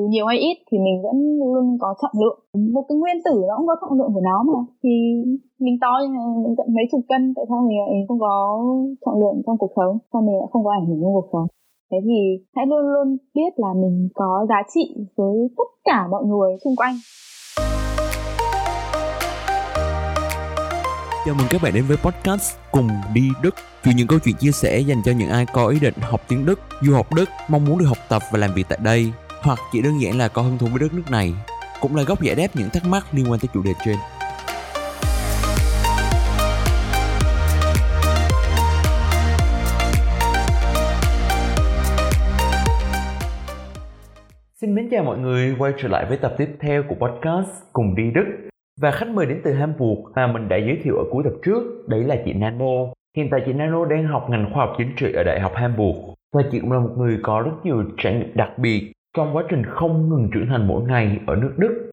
dù nhiều hay ít thì mình vẫn luôn có trọng lượng một cái nguyên tử nó cũng có trọng lượng của nó mà. Thì mình to mình tận mấy chục cân tại sao mình lại không có trọng lượng trong cuộc sống? Sao mình lại không có ảnh hưởng trong cuộc sống? Thế thì hãy luôn luôn biết là mình có giá trị với tất cả mọi người xung quanh. Chào mừng các bạn đến với podcast Cùng đi Đức. Chuyện những câu chuyện chia sẻ dành cho những ai có ý định học tiếng Đức, du học Đức, mong muốn được học tập và làm việc tại đây. Hoặc chỉ đơn giản là có hứng thú với đất nước này Cũng là góc giải đáp những thắc mắc liên quan tới chủ đề trên. Xin mến chào mọi người, quay trở lại với tập tiếp theo của podcast Cùng đi Đức. Và khách mời đến từ Hamburg mà mình đã giới thiệu ở cuối tập trước, đấy là chị Nano. Hiện tại chị Nano đang học ngành khoa học chính trị ở Đại học Hamburg và chị cũng là một người có rất nhiều trải nghiệm đặc biệt trong quá trình không ngừng trưởng thành mỗi ngày ở nước Đức.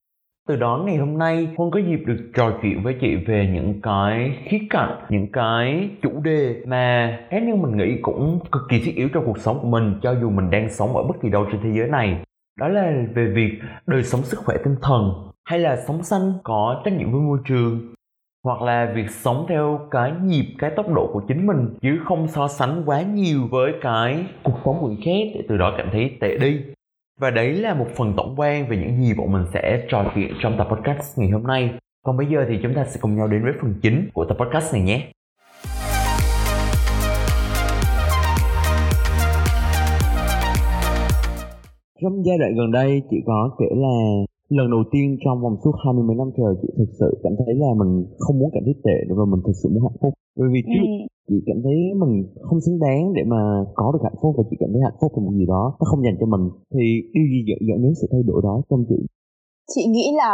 Từ đó ngày hôm nay Huân có dịp được trò chuyện với chị về những cái khía cạnh, những cái chủ đề mà cá nhân mình nghĩ cũng cực kỳ thiết yếu trong cuộc sống của mình cho dù mình đang sống ở bất kỳ đâu trên thế giới này. Đó là về việc đời sống sức khỏe tinh thần hay là sống xanh có trách nhiệm với môi trường hoặc là việc sống theo cái nhịp cái tốc độ của chính mình chứ không so sánh quá nhiều với cái cuộc sống người khác để từ đó cảm thấy tệ đi và đấy là một phần tổng quan về những gì bọn mình sẽ trò chuyện trong tập podcast ngày hôm nay. Còn bây giờ thì chúng ta sẽ cùng nhau đến với phần chính của tập podcast này nhé. Trong giai đoạn gần đây chị có kể là lần đầu tiên trong vòng suốt hai mươi mấy năm trời chị thực sự cảm thấy là mình không muốn cảm thấy tệ và mình thực sự muốn hạnh phúc bởi vì trước ừ. chị cảm thấy mình không xứng đáng để mà có được hạnh phúc và chị cảm thấy hạnh phúc là một gì đó nó không dành cho mình. Thì điều gì dẫn dẫn đến sự thay đổi đó trong chị. Chị nghĩ là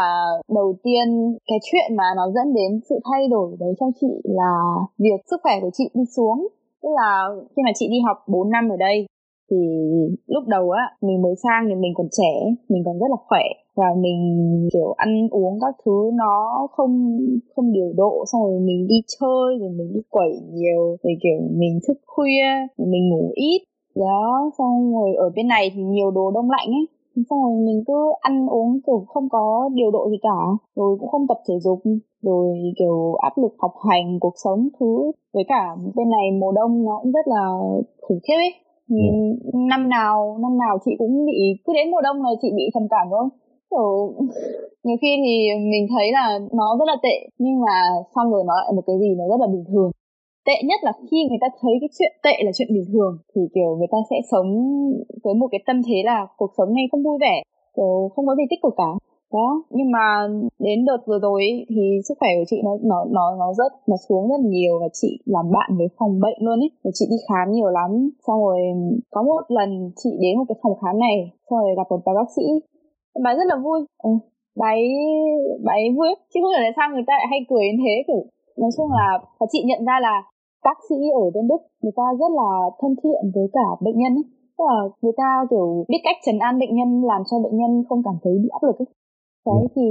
đầu tiên cái chuyện mà nó dẫn đến sự thay đổi đấy trong chị là việc sức khỏe của chị đi xuống. Tức là khi mà chị đi học 4 năm ở đây thì lúc đầu á, mình mới sang thì mình còn trẻ, mình còn rất là khỏe. Và mình, kiểu, ăn uống các thứ nó không không điều độ, xong rồi mình đi chơi, rồi mình đi quẩy nhiều, rồi, kiểu, mình thức khuya rồi mình ngủ ít. Đó, xong rồi ở bên này thì nhiều đồ đông lạnh ấy. Xong rồi mình cứ ăn uống, kiểu, không có điều độ gì cả, rồi cũng không tập thể dục, rồi, kiểu, áp lực học hành, cuộc sống, thứ. Với cả bên này mùa đông nó cũng rất là khủng khiếp ấy yeah. Dạ. năm nào năm nào chị cũng bị cứ đến mùa đông là chị bị trầm cảm thôi kiểu nhiều khi thì mình thấy là nó rất là tệ nhưng mà xong rồi nó lại một cái gì nó rất là bình thường tệ nhất là khi người ta thấy cái chuyện tệ là chuyện bình thường thì kiểu người ta sẽ sống với một cái tâm thế là cuộc sống này không vui vẻ kiểu không có gì tích cực cả đó nhưng mà đến đợt vừa rồi ấy, thì sức khỏe của chị nó nó nó nó rất nó xuống rất nhiều và chị làm bạn với phòng bệnh luôn ấy và chị đi khám nhiều lắm xong rồi có một lần chị đến một cái phòng khám này xong rồi gặp một bà bác sĩ. Bà rất là vui. Ừ. bà ấy bà ấy vui chứ không hiểu tại sao người ta lại hay cười đến thế kiểu nói chung là và chị nhận ra là bác sĩ ở bên đức người ta rất là thân thiện với cả bệnh nhân ấy tức là người ta kiểu biết cách trấn an bệnh nhân làm cho bệnh nhân không cảm thấy bị áp lực ấy đấy ừ. thì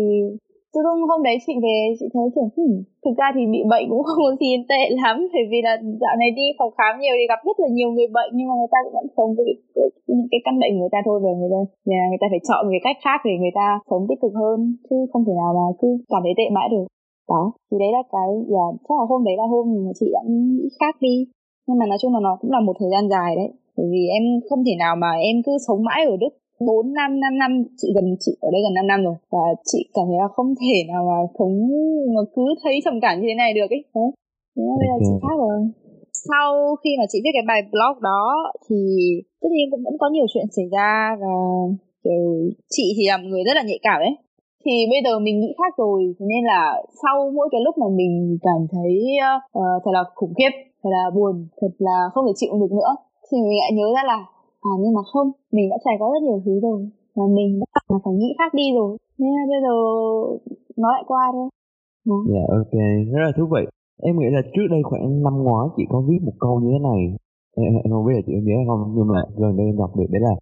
tự dưng hôm đấy chị về chị thấy kiểu hmm, thực ra thì bị bệnh cũng không có gì tệ lắm bởi vì là dạo này đi phòng khám nhiều thì gặp rất là nhiều người bệnh nhưng mà người ta cũng vẫn sống với những cái căn bệnh của người ta thôi và người ta nhà người ta phải chọn một cái cách khác để người ta sống tích cực hơn chứ không thể nào mà cứ cảm thấy tệ mãi được. Đó thì đấy là cái dạ chắc là hôm đấy là hôm mà chị đã nghĩ khác đi. Nhưng mà nói chung là nó cũng là một thời gian dài đấy bởi vì em không thể nào mà em cứ sống mãi ở Đức 4 năm 5 năm. Chị gần chị ở đây gần 5 năm rồi. Và chị cảm thấy là không thể nào mà sống mà cứ thấy trầm cảm như thế này được ấy. Thế thế bây giờ chị khác rồi. Sau khi mà chị viết cái bài blog đó thì tất nhiên cũng vẫn có nhiều chuyện xảy ra và kiểu chị thì là một người rất là nhạy cảm ấy. Thì bây giờ mình nghĩ khác rồi. Thế nên là sau mỗi cái lúc mà mình cảm thấy uh, thật là khủng khiếp thật là buồn thật là không thể chịu được nữa thì mình lại nhớ ra là à nhưng mà không mình đã trải qua rất nhiều thứ rồi và mình đã là phải nghĩ khác đi rồi. Nên là bây giờ nó lại qua thôi. Dạ yeah, ok. Rất là thú vị. Em nghĩ là trước đây khoảng năm ngoái chị có viết một câu như thế này. Em, em không biết là chị nhớ không nhưng mà gần đây em đọc được đấy là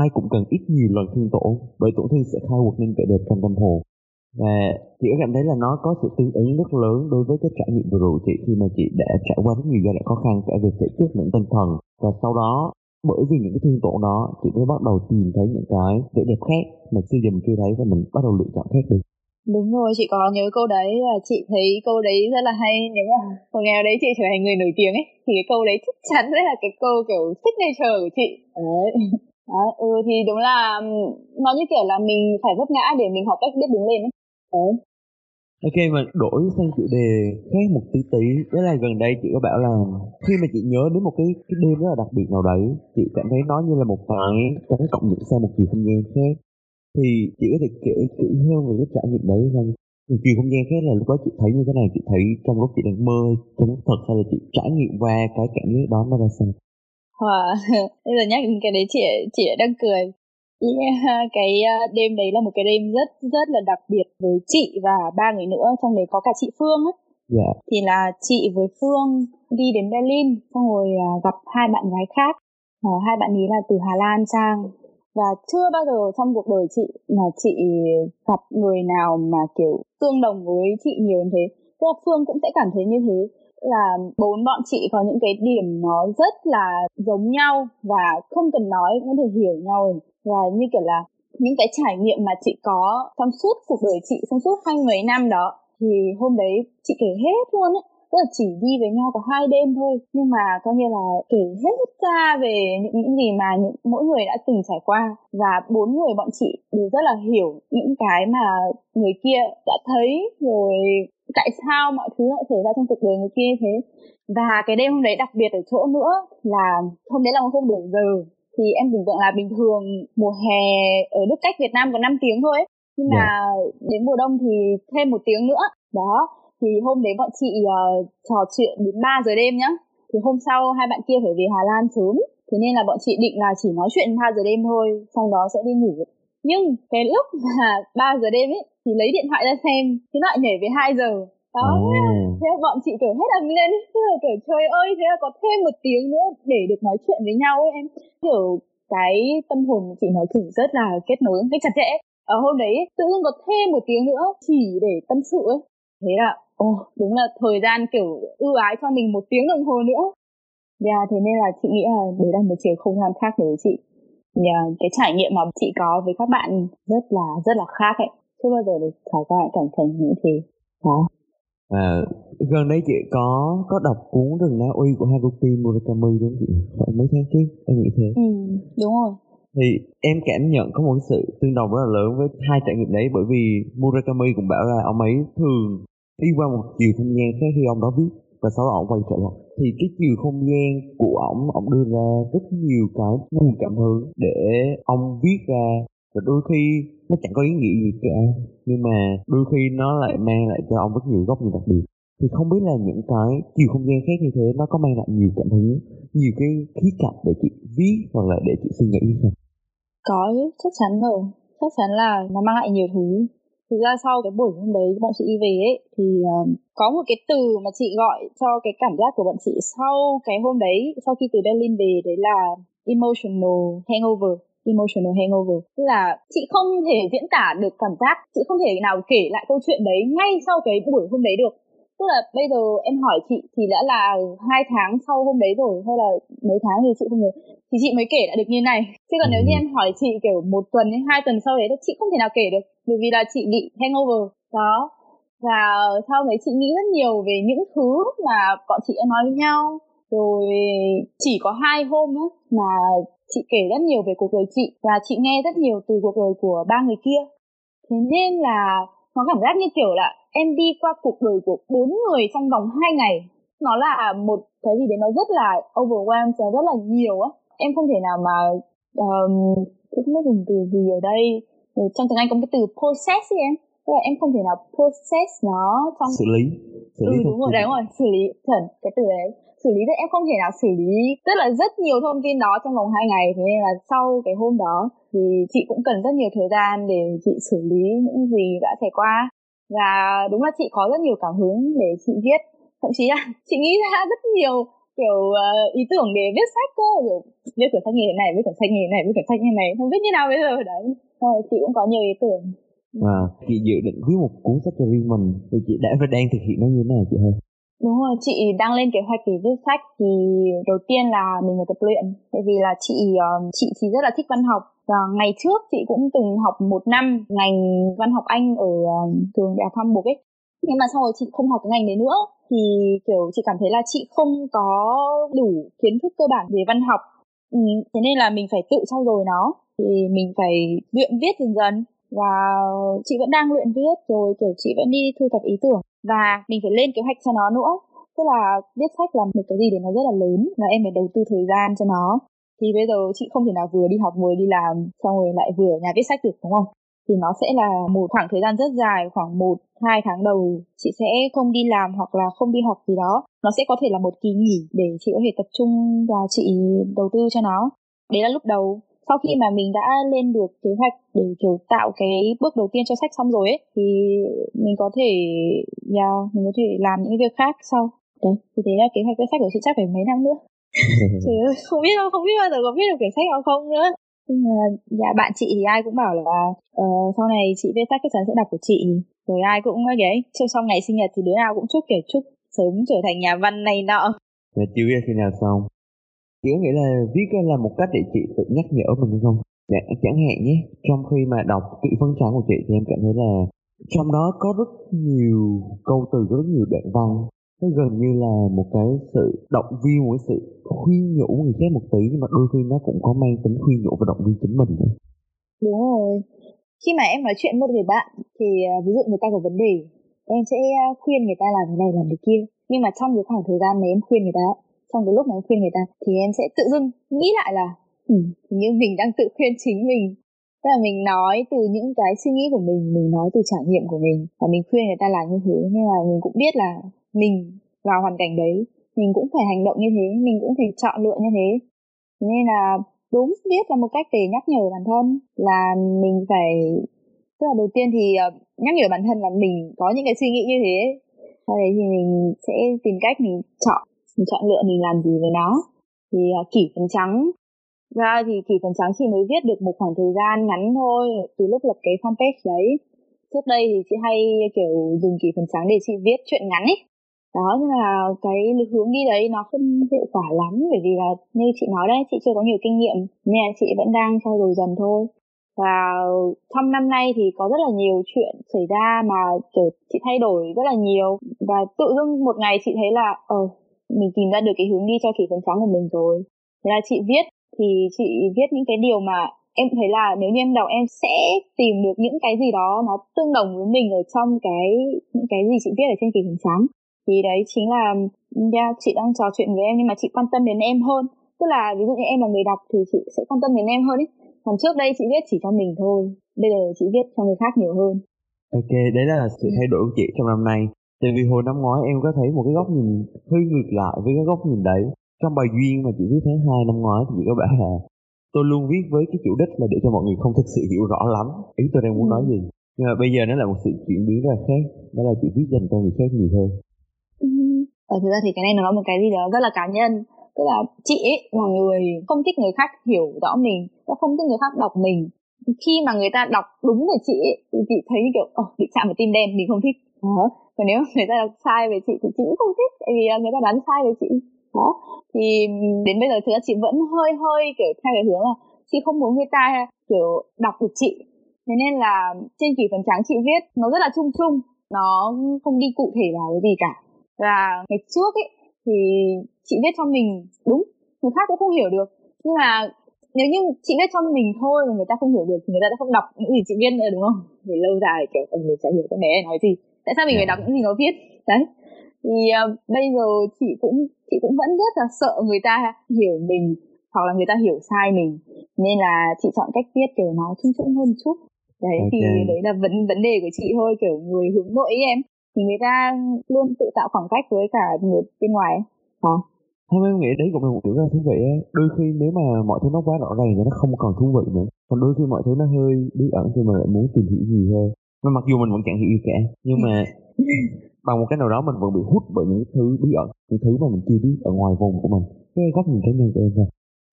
ai cũng cần ít nhiều lần thương tổn bởi tổn thương sẽ khai quật nên vẻ đẹp trong tâm hồn. Và chị có cảm thấy là nó có sự tương ứng rất lớn đối với cái trải nghiệm vừa rồi chị khi mà chị đã trải qua rất nhiều giai đoạn khó khăn cả về thể chất lẫn tinh thần. Và sau đó bởi vì những cái thương tổn đó chị mới bắt đầu tìm thấy những cái vẻ đẹp khác mà xưa giờ mình chưa thấy và mình bắt đầu lựa chọn khác đi đúng rồi chị có nhớ câu đấy là chị thấy câu đấy rất là hay. Nếu mà một ngày nào đấy chị trở thành người nổi tiếng ấy thì cái câu đấy chắc chắn sẽ là cái câu kiểu signature của chị. Đấy. Đó, ừ thì đúng là nó như kiểu là mình phải vấp ngã để mình học cách biết đứng lên ấy. Đấy. Ok mà đổi sang chủ đề khác một tí tí. Đó là gần đây chị có bảo là Khi mà chị nhớ đến một cái, cái đêm rất là đặc biệt nào đấy Chị cảm thấy nó như là một cái Cái cộng những sang một chiều không gian khác. Thì chị có thể kể kỹ hơn về cái trải nghiệm đấy không? Một chiều không gian khác là lúc đó chị thấy như thế này Chị thấy trong lúc chị đang mơ Trong lúc thật hay là chị trải nghiệm qua cái cảm giác đó nó ra sao? Wow, bây giờ nhắc đến cái đấy chị chị đang cười. Yeah, cái ờ, đêm đấy là một cái đêm rất rất là đặc biệt với chị và ba người nữa trong đấy có cả chị Phương ấy. Yeah. Thì là chị với Phương đi đến Berlin xong rồi ờ, gặp hai bạn gái khác. À, hai bạn ấy là từ Hà Lan sang và chưa bao giờ trong cuộc đời chị là chị gặp người nào mà kiểu tương đồng với chị nhiều như thế. Tức là Phương cũng sẽ cảm thấy như thế là bốn bọn chị có những cái điểm nó rất là giống nhau và không cần nói cũng có thể hiểu nhau và như kiểu là những cái trải nghiệm mà chị có trong suốt cuộc đời chị trong suốt hai mấy năm đó thì hôm đấy chị kể hết luôn ấy. Tức là chỉ đi với nhau có hai đêm thôi. Nhưng mà coi như là kể hết ra về những, những gì mà những mỗi người đã từng trải qua. Và bốn người bọn chị đều rất là hiểu những cái mà người kia đã thấy rồi tại sao mọi thứ lại xảy ra trong cuộc đời người kia thế. Và cái đêm hôm đấy đặc biệt ở chỗ nữa là hôm đấy là một hôm đổi giờ thì em tưởng tượng là bình thường mùa hè ở nước cách Việt Nam có 5 tiếng thôi ấy. nhưng mà yeah. Dạ. đến mùa đông thì thêm một tiếng nữa đó thì hôm đấy bọn chị uh, trò chuyện đến 3 giờ đêm nhá thì hôm sau hai bạn kia phải về Hà Lan sớm thế nên là bọn chị định là chỉ nói chuyện 3 giờ đêm thôi xong đó sẽ đi ngủ nhưng cái lúc mà 3 giờ đêm ấy thì lấy điện thoại ra xem thì lại nhảy về 2 giờ đó à. thế là bọn chị kiểu hết ầm lên thế là kiểu trời ơi thế là có thêm một tiếng nữa để được nói chuyện với nhau ấy em. Kiểu cái tâm hồn chị nói chung rất là kết nối cách chặt chẽ. Ở hôm đấy tự dưng có thêm một tiếng nữa chỉ để tâm sự ấy. Thế là ồ oh, đúng là thời gian kiểu ưu ái cho mình một tiếng đồng hồ nữa. Yeah, thế nên là chị nghĩ là đấy là một chiều không gian khác đối với chị. Yeah, cái trải nghiệm mà chị có với các bạn rất là rất là khác ấy. Chưa bao giờ được trải qua cảnh thành như thế. Đó À, gần đây chị có có đọc cuốn rừng Na Uy của Haruki Murakami đúng không chị? Phải mấy tháng trước em nghĩ thế. Ừ, đúng rồi. Thì em cảm nhận có một sự tương đồng rất là lớn với hai trải nghiệm đấy bởi vì Murakami cũng bảo là ông ấy thường đi qua một chiều không gian khác khi ông đó viết và sau đó ông quay trở lại thì cái chiều không gian của ông ông đưa ra rất nhiều cái nguồn cảm hứng để ông viết ra và đôi khi nó chẳng có ý nghĩa gì cả nhưng mà đôi khi nó lại mang lại cho ông rất nhiều góc nhìn đặc biệt. Thì không biết là những cái chiều không gian khác như thế nó có mang lại nhiều cảm hứng nhiều cái khí cạnh để chị viết hoặc là để chị suy nghĩ không? Có chứ chắc chắn rồi. Chắc chắn là nó mang lại nhiều thứ. Thực ra sau cái buổi hôm đấy bọn chị đi về ấy thì uh, có một cái từ mà chị gọi cho cái cảm giác của bọn chị sau cái hôm đấy sau khi từ Berlin về đấy là emotional hangover emotional hangover. Tức là chị không thể diễn tả được cảm giác chị không thể nào kể lại câu chuyện đấy ngay sau cái buổi hôm đấy được. Tức là bây giờ em hỏi chị thì đã là hai tháng sau hôm đấy rồi hay là mấy tháng thì chị không nhớ. Thì chị mới kể lại được như này. Chứ còn nếu như em hỏi chị kiểu một tuần hay hai tuần sau đấy thì chị không thể nào kể được bởi vì là chị bị hangover. Đó. Và sau đấy chị nghĩ rất nhiều về những thứ mà bọn chị đã nói với nhau. Rồi chỉ có hai hôm nhá mà chị kể rất nhiều về cuộc đời chị và chị nghe rất nhiều từ cuộc đời của ba người kia. Thế nên là nó cảm giác như kiểu là em đi qua cuộc đời của bốn người trong vòng hai ngày. Nó là một cái gì đấy nó rất là overwhelmed và rất là nhiều á. Em không thể nào mà um, không biết dùng từ gì ở đây. Trong tiếng anh có cái từ process ấy em. Tức là em không thể nào process nó trong xử lý. Xử lý ừ, đúng rồi đúng rồi xử lý chuẩn cái từ đấy xử lý được em không thể nào xử lý. Tức là rất nhiều thông tin đó trong vòng hai ngày thế nên là sau cái hôm đó thì chị cũng cần rất nhiều thời gian để chị xử lý những gì đã trải qua. Và đúng là chị có rất nhiều cảm hứng để chị viết. Thậm chí là chị nghĩ ra rất nhiều kiểu uh, ý tưởng để viết sách cơ kiểu viết quyển sách như thế này viết quyển sách như thế này viết quyển sách như thế này không biết như nào bây giờ. Đấy thôi chị cũng có nhiều ý tưởng. Và chị dự định viết một cuốn sách cho riêng mình thì chị đã và đang thực hiện nó như thế nào chị hơn Đúng rồi, chị đang lên kế hoạch để viết sách thì đầu tiên là mình phải tập luyện. Tại vì là chị ờ, chị thì rất là thích văn học. Và ngày trước chị cũng từng học một năm ngành văn học Anh ở ờ, trường đại học Hamburg ấy. Nhưng mà sau rồi chị không học cái ngành đấy nữa. Thì kiểu chị cảm thấy là chị không có đủ kiến thức cơ bản về văn học. Ừ, thế nên là mình phải tự trau dồi nó. Thì mình phải luyện viết dần dần. Và chị vẫn đang luyện viết rồi kiểu chị vẫn đi thu thập ý tưởng và mình phải lên kế hoạch cho nó nữa. Tức là viết sách là một cái gì để nó rất là lớn và em phải đầu tư thời gian cho nó. Thì bây giờ chị không thể nào vừa đi học vừa đi làm, xong rồi lại vừa ở nhà viết sách được, đúng không? Thì nó sẽ là một khoảng thời gian rất dài, khoảng một, hai tháng đầu chị sẽ không đi làm hoặc là không đi học gì đó. Nó sẽ có thể là một kỳ nghỉ để chị có thể tập trung và chị đầu tư cho nó. Đấy là lúc đầu sau khi mà mình đã lên được kế hoạch để kiểu tạo cái bước đầu tiên cho sách xong rồi ấy thì mình có thể yeah, mình có thể làm những việc khác sau. Đấy thì thế là kế hoạch viết sách của chị chắc phải mấy năm nữa. Trời ơi, không biết đâu, không biết bao giờ có viết được quyển sách nào không nữa. Nhưng mà dạ bạn chị thì ai cũng bảo là uh, sau này chị viết sách chắc chắn sẽ đọc của chị. Rồi ai cũng nói đấy sau sau ngày sinh nhật thì đứa nào cũng chúc kiểu chúc sớm trở thành nhà văn này nọ. Là chưa biết khi nào xong chỉ có nghĩa là viết là một cách để chị tự nhắc nhở mình hay không? Chẳng, chẳng hạn nhé trong khi mà đọc kỹ phân trắng của chị thì em cảm thấy là trong đó có rất nhiều câu từ có rất nhiều đoạn văn. Nó gần như là một cái sự động viên một cái sự khuyên nhủ người khác một tí nhưng mà đôi khi nó cũng có mang tính khuyên nhủ và động viên chính mình nữa. Đúng rồi. Khi mà em nói chuyện với một người bạn thì à, ví dụ người ta có vấn đề em sẽ khuyên người ta làm cái này làm cái kia. Nhưng mà trong cái khoảng thời gian mà em khuyên người ta trong cái lúc mà em khuyên người ta thì em sẽ tự dưng nghĩ lại là ừ, như mình đang tự khuyên chính mình. Tức là mình nói từ những cái suy nghĩ của mình mình nói từ trải nghiệm của mình và mình khuyên người ta làm như thế. Nhưng mà mình cũng biết là mình vào hoàn cảnh đấy mình cũng phải hành động như thế mình cũng phải chọn lựa như thế. Nên là đúng biết là một cách để nhắc nhở bản thân là mình phải tức là đầu tiên thì ờ, nhắc nhở bản thân là mình có những cái suy nghĩ như thế. Sau đấy thì mình sẽ tìm cách mình chọn mình chọn lựa mình làm gì với nó. Thì uh, kỷ phần trắng. Ra thì kỷ phần trắng chị mới viết được một khoảng thời gian ngắn thôi từ lúc lập cái fanpage đấy. Trước đây thì chị hay kiểu dùng kỷ phần trắng để chị viết chuyện ngắn ấy. Đó nhưng mà cái hướng đi đấy nó không hiệu quả lắm bởi vì là như chị nói đấy chị chưa có nhiều kinh nghiệm nên là chị vẫn đang trau dồi dần thôi. Và trong năm nay thì có rất là nhiều chuyện xảy ra mà kiểu chị thay đổi rất là nhiều. Và tự dưng một ngày chị thấy là ờ mình tìm ra được cái hướng đi cho kỷ phấn trắng của mình rồi. Thế là chị viết thì chị viết những cái điều mà em thấy là nếu như em đọc em sẽ tìm được những cái gì đó nó tương đồng với mình ở trong cái những cái gì chị viết ở trên kỷ phấn trắng thì đấy chính là yeah, chị đang trò chuyện với em nhưng mà chị quan tâm đến em hơn. Tức là ví dụ như em là người đọc thì chị sẽ quan tâm đến em hơn ý. Còn trước đây chị viết chỉ cho mình thôi bây giờ chị viết cho người khác nhiều hơn. Ok đấy là sự thay đổi của chị trong năm nay tại vì hồi năm ngoái em có thấy một cái góc nhìn hơi ngược lại với cái góc nhìn đấy. Trong bài duyên mà chị viết tháng 2 năm ngoái thì chị có bảo là tôi luôn viết với cái chủ đích là để cho mọi người không thực sự hiểu rõ lắm. Ý tôi đang muốn ừ. nói gì? Nhưng mà bây giờ nó là một sự chuyển biến rất là khác đó là chị viết dành cho người khác nhiều hơn. Ở ờ, thực ra thì cái này nó là một cái gì đó rất là cá nhân. Tức là chị ấy là người không thích người khác hiểu rõ mình nó không thích người khác đọc mình. Khi mà người ta đọc đúng về chị ấy, thì chị thấy như kiểu oh, bị chạm vào tim đen mình không thích. Đó còn nếu người ta đọc sai về chị thì chị cũng không thích, tại vì người ta đoán sai về chị. Đó. Thì đến bây giờ thực ra chị vẫn hơi hơi, kiểu, theo cái hướng là chị không muốn người ta, kiểu, đọc được chị. Thế nên là trên kỷ phần trắng chị viết, nó rất là chung chung, nó không đi cụ thể vào cái gì cả. Và ngày trước ấy, thì chị viết cho mình đúng, người khác cũng không hiểu được. Nhưng mà nếu như chị viết cho mình thôi mà người ta không hiểu được thì người ta sẽ không đọc những gì chị viết nữa, đúng không? Để lâu dài, kiểu ờ, mình sẽ hiểu con bé nói gì tại sao mình phải đọc những gì nó viết? Đấy. Thì uh, bây giờ chị cũng chị cũng vẫn rất là sợ người ta hiểu mình hoặc là người ta hiểu sai mình. Nên là chị chọn cách viết kiểu nó chung chung hơn một chút. Đấy okay. thì đấy là vấn vấn đề của chị thôi kiểu người hướng nội ấy em. Thì người ta luôn tự tạo khoảng cách với cả người bên ngoài hả Thôi em nghĩ đấy cũng là một rất là thú vị á Đôi khi nếu mà mọi thứ nó quá rõ ràng thì nó không còn thú vị nữa. Còn đôi khi mọi thứ nó hơi bí ẩn thì mình lại muốn tìm hiểu nhiều hơn mặc dù mình vẫn chẳng hiểu gì cả Nhưng mà bằng một cái nào đó mình vẫn bị hút bởi những thứ bí ẩn Những thứ mà mình chưa biết ở ngoài vùng của mình. Cái góc nhìn cá nhân của em thôi.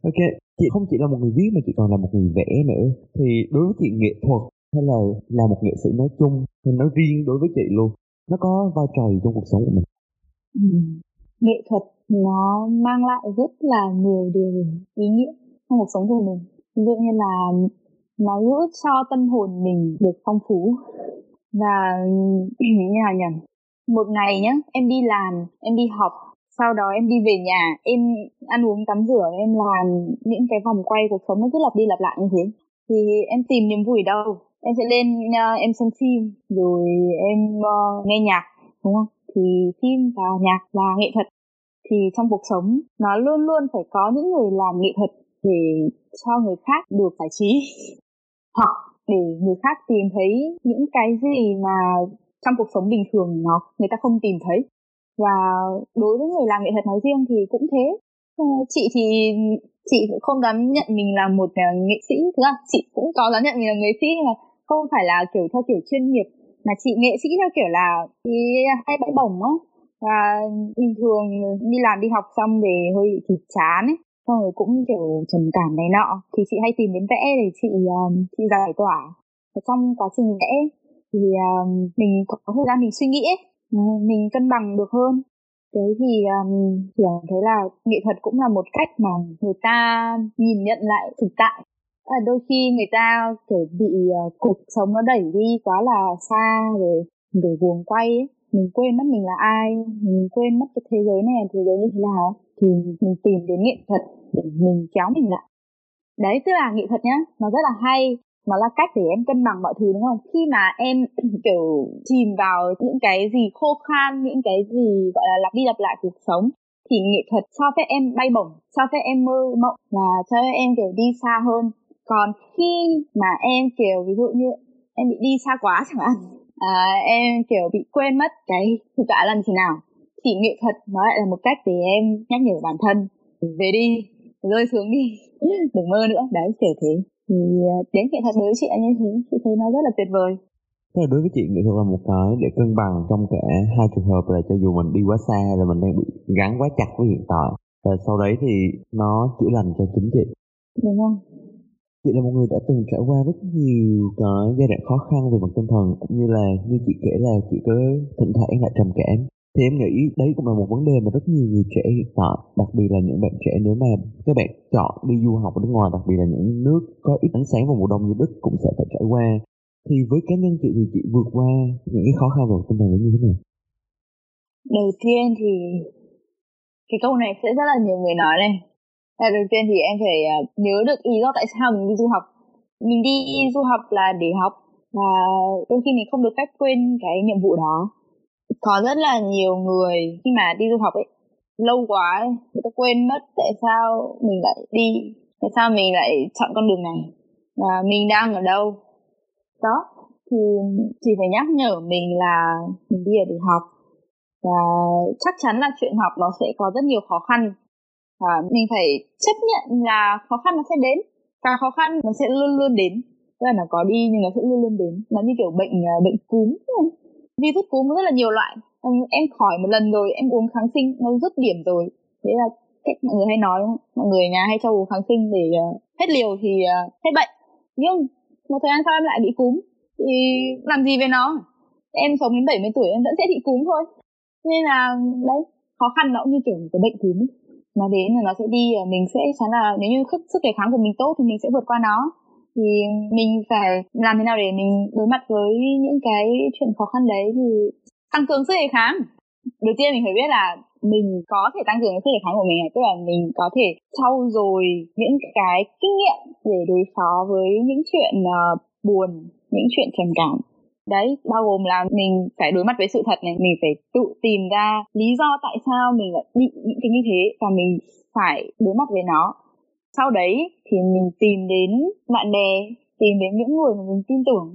Ok, chị không chỉ là một người viết mà chị còn là một người vẽ nữa. Thì đối với chị nghệ thuật hay là là một nghệ sĩ nói chung hay nói riêng đối với chị luôn nó có vai trò gì trong cuộc sống của mình? Ừ. nghệ thuật nó mang lại rất là nhiều điều ý nghĩa trong cuộc sống của mình. Ví dụ như là nó giúp cho tâm hồn mình được phong phú. Và như là nhỉ? Một ngày nhá em đi làm em đi học sau đó em đi về nhà em ăn uống tắm rửa em làm những cái vòng quay cuộc sống nó cứ lặp đi lặp lại như thế. Thì em tìm niềm vui đâu? Em sẽ lên uh, em xem phim rồi em uh, nghe nhạc đúng không? Thì phim và nhạc là nghệ thuật. Thì trong cuộc sống nó luôn luôn phải có những người làm nghệ thuật để cho người khác được giải trí hoặc để người khác tìm thấy những cái gì mà trong cuộc sống bình thường nó, người ta không tìm thấy. Và đối với người làm nghệ thuật nói riêng thì cũng thế. Ờ, chị thì, chị cũng không dám nhận mình là một ờ, nghệ sĩ thực ra chị cũng có dám nhận mình là nghệ sĩ nhưng mà không phải là kiểu theo kiểu chuyên nghiệp, mà chị nghệ sĩ theo kiểu là đi hay bãi bổng á. Và bình thường đi làm, đi học xong về hơi bị chán ấy xong rồi cũng kiểu trầm cảm này nọ. Thì chị hay tìm đến vẽ để chị um, chị giải tỏa. Và trong quá trình vẽ thì um, mình có thời gian mình suy nghĩ ấy, ừ, mình cân bằng được hơn. Thế thì ờ, um, chị thấy là nghệ thuật cũng là một cách mà người ta nhìn nhận lại thực tại. À, đôi khi người ta kiểu bị uh, cuộc sống nó đẩy đi quá là xa rồi rồi guồng quay ấy. mình quên mất mình là ai mình quên mất cái thế giới này là thế giới như thế nào thì mình tìm đến nghệ thuật để mình kéo mình lại. Đấy tức là nghệ thuật nhá nó rất là hay. Nó là cách để em cân bằng mọi thứ đúng không? Khi mà em kiểu chìm vào những cái gì khô khan những cái gì gọi là lặp đi lặp lại cuộc sống thì nghệ thuật cho phép em bay bổng cho phép em mơ mộng và cho phép em kiểu đi xa hơn. Còn khi mà em kiểu ví dụ như em bị đi xa quá chẳng hạn à, em kiểu bị quên mất cái thực tại là thế nào thì nghệ thuật nó lại là một cách để em nhắc nhở bản thân về đi rơi xuống đi đừng mơ nữa. Đấy kiểu thế. Thì à, đến nghệ thuật đối với chị là như thế chị thấy nó rất là tuyệt vời. Thế đối với chị nghệ thuật là một cái để cân bằng trong cả hai trường hợp là cho dù mình đi quá xa là mình đang bị gắn quá chặt với hiện tại và sau đấy thì nó chữa lành cho chính chị. Đúng không? Chị là một người đã từng trải qua rất nhiều cái giai đoạn khó khăn về mặt tinh thần cũng như là như chị kể là chị có thỉnh thoảng lại trầm cảm thì em nghĩ đấy cũng là một vấn đề mà rất nhiều người trẻ hiện tại, đặc biệt là những bạn trẻ nếu mà các bạn chọn đi du học ở nước ngoài, đặc biệt là những nước có ít ánh sáng vào mùa đông như đức cũng sẽ phải trải qua. Thì với cá nhân chị thì chị vượt qua những cái khó khăn và tinh thần như thế nào? Đầu tiên thì cái câu này sẽ rất là nhiều người nói này. Đầu tiên thì em phải à, nhớ được ý do tại sao mình đi du học. Mình đi du học là để học, và đôi khi mình không được phép quên cái nhiệm vụ đó có rất là nhiều người khi mà đi du học ấy lâu quá ấy, người ta quên mất tại sao mình lại đi tại sao mình lại chọn con đường này và mình đang ở đâu. Đó thì chỉ phải nhắc nhở mình là mình đi để học và chắc chắn là chuyện học nó sẽ có rất nhiều khó khăn và mình phải chấp nhận là khó khăn nó sẽ đến và khó khăn nó sẽ luôn luôn đến. Tức là nó có đi nhưng nó sẽ luôn luôn đến. Nó như kiểu bệnh ờ, bệnh cúm virus cúm rất là nhiều loại. Em khỏi một lần rồi em uống kháng sinh nó dứt điểm rồi. Đấy là cách mọi người hay nói mọi người nhà hay cho uống kháng sinh để uh, hết liều thì uh, hết bệnh. Nhưng một thời gian sau em lại bị cúm thì làm gì về nó? Em sống đến 70 tuổi em vẫn sẽ bị cúm thôi. Nên là đấy khó khăn nó cũng như kiểu cái bệnh cúm nó đến là nó sẽ đi ờ, mình sẽ chắn là nếu như sức đề kháng của mình tốt thì mình sẽ vượt qua nó thì mình phải làm thế nào để mình đối mặt với những cái chuyện khó khăn đấy thì tăng cường sức đề kháng. Đầu tiên mình phải biết là mình có thể tăng cường sức đề kháng của mình tức là mình có thể trau dồi những cái kinh nghiệm để đối phó với những chuyện uh, buồn những chuyện trầm cảm. Đấy bao gồm là mình phải đối mặt với sự thật này mình phải tự tìm ra lý do tại sao mình lại bị những cái như thế và mình phải đối mặt với nó sau đấy thì mình tìm đến bạn bè tìm đến những người mà mình tin tưởng.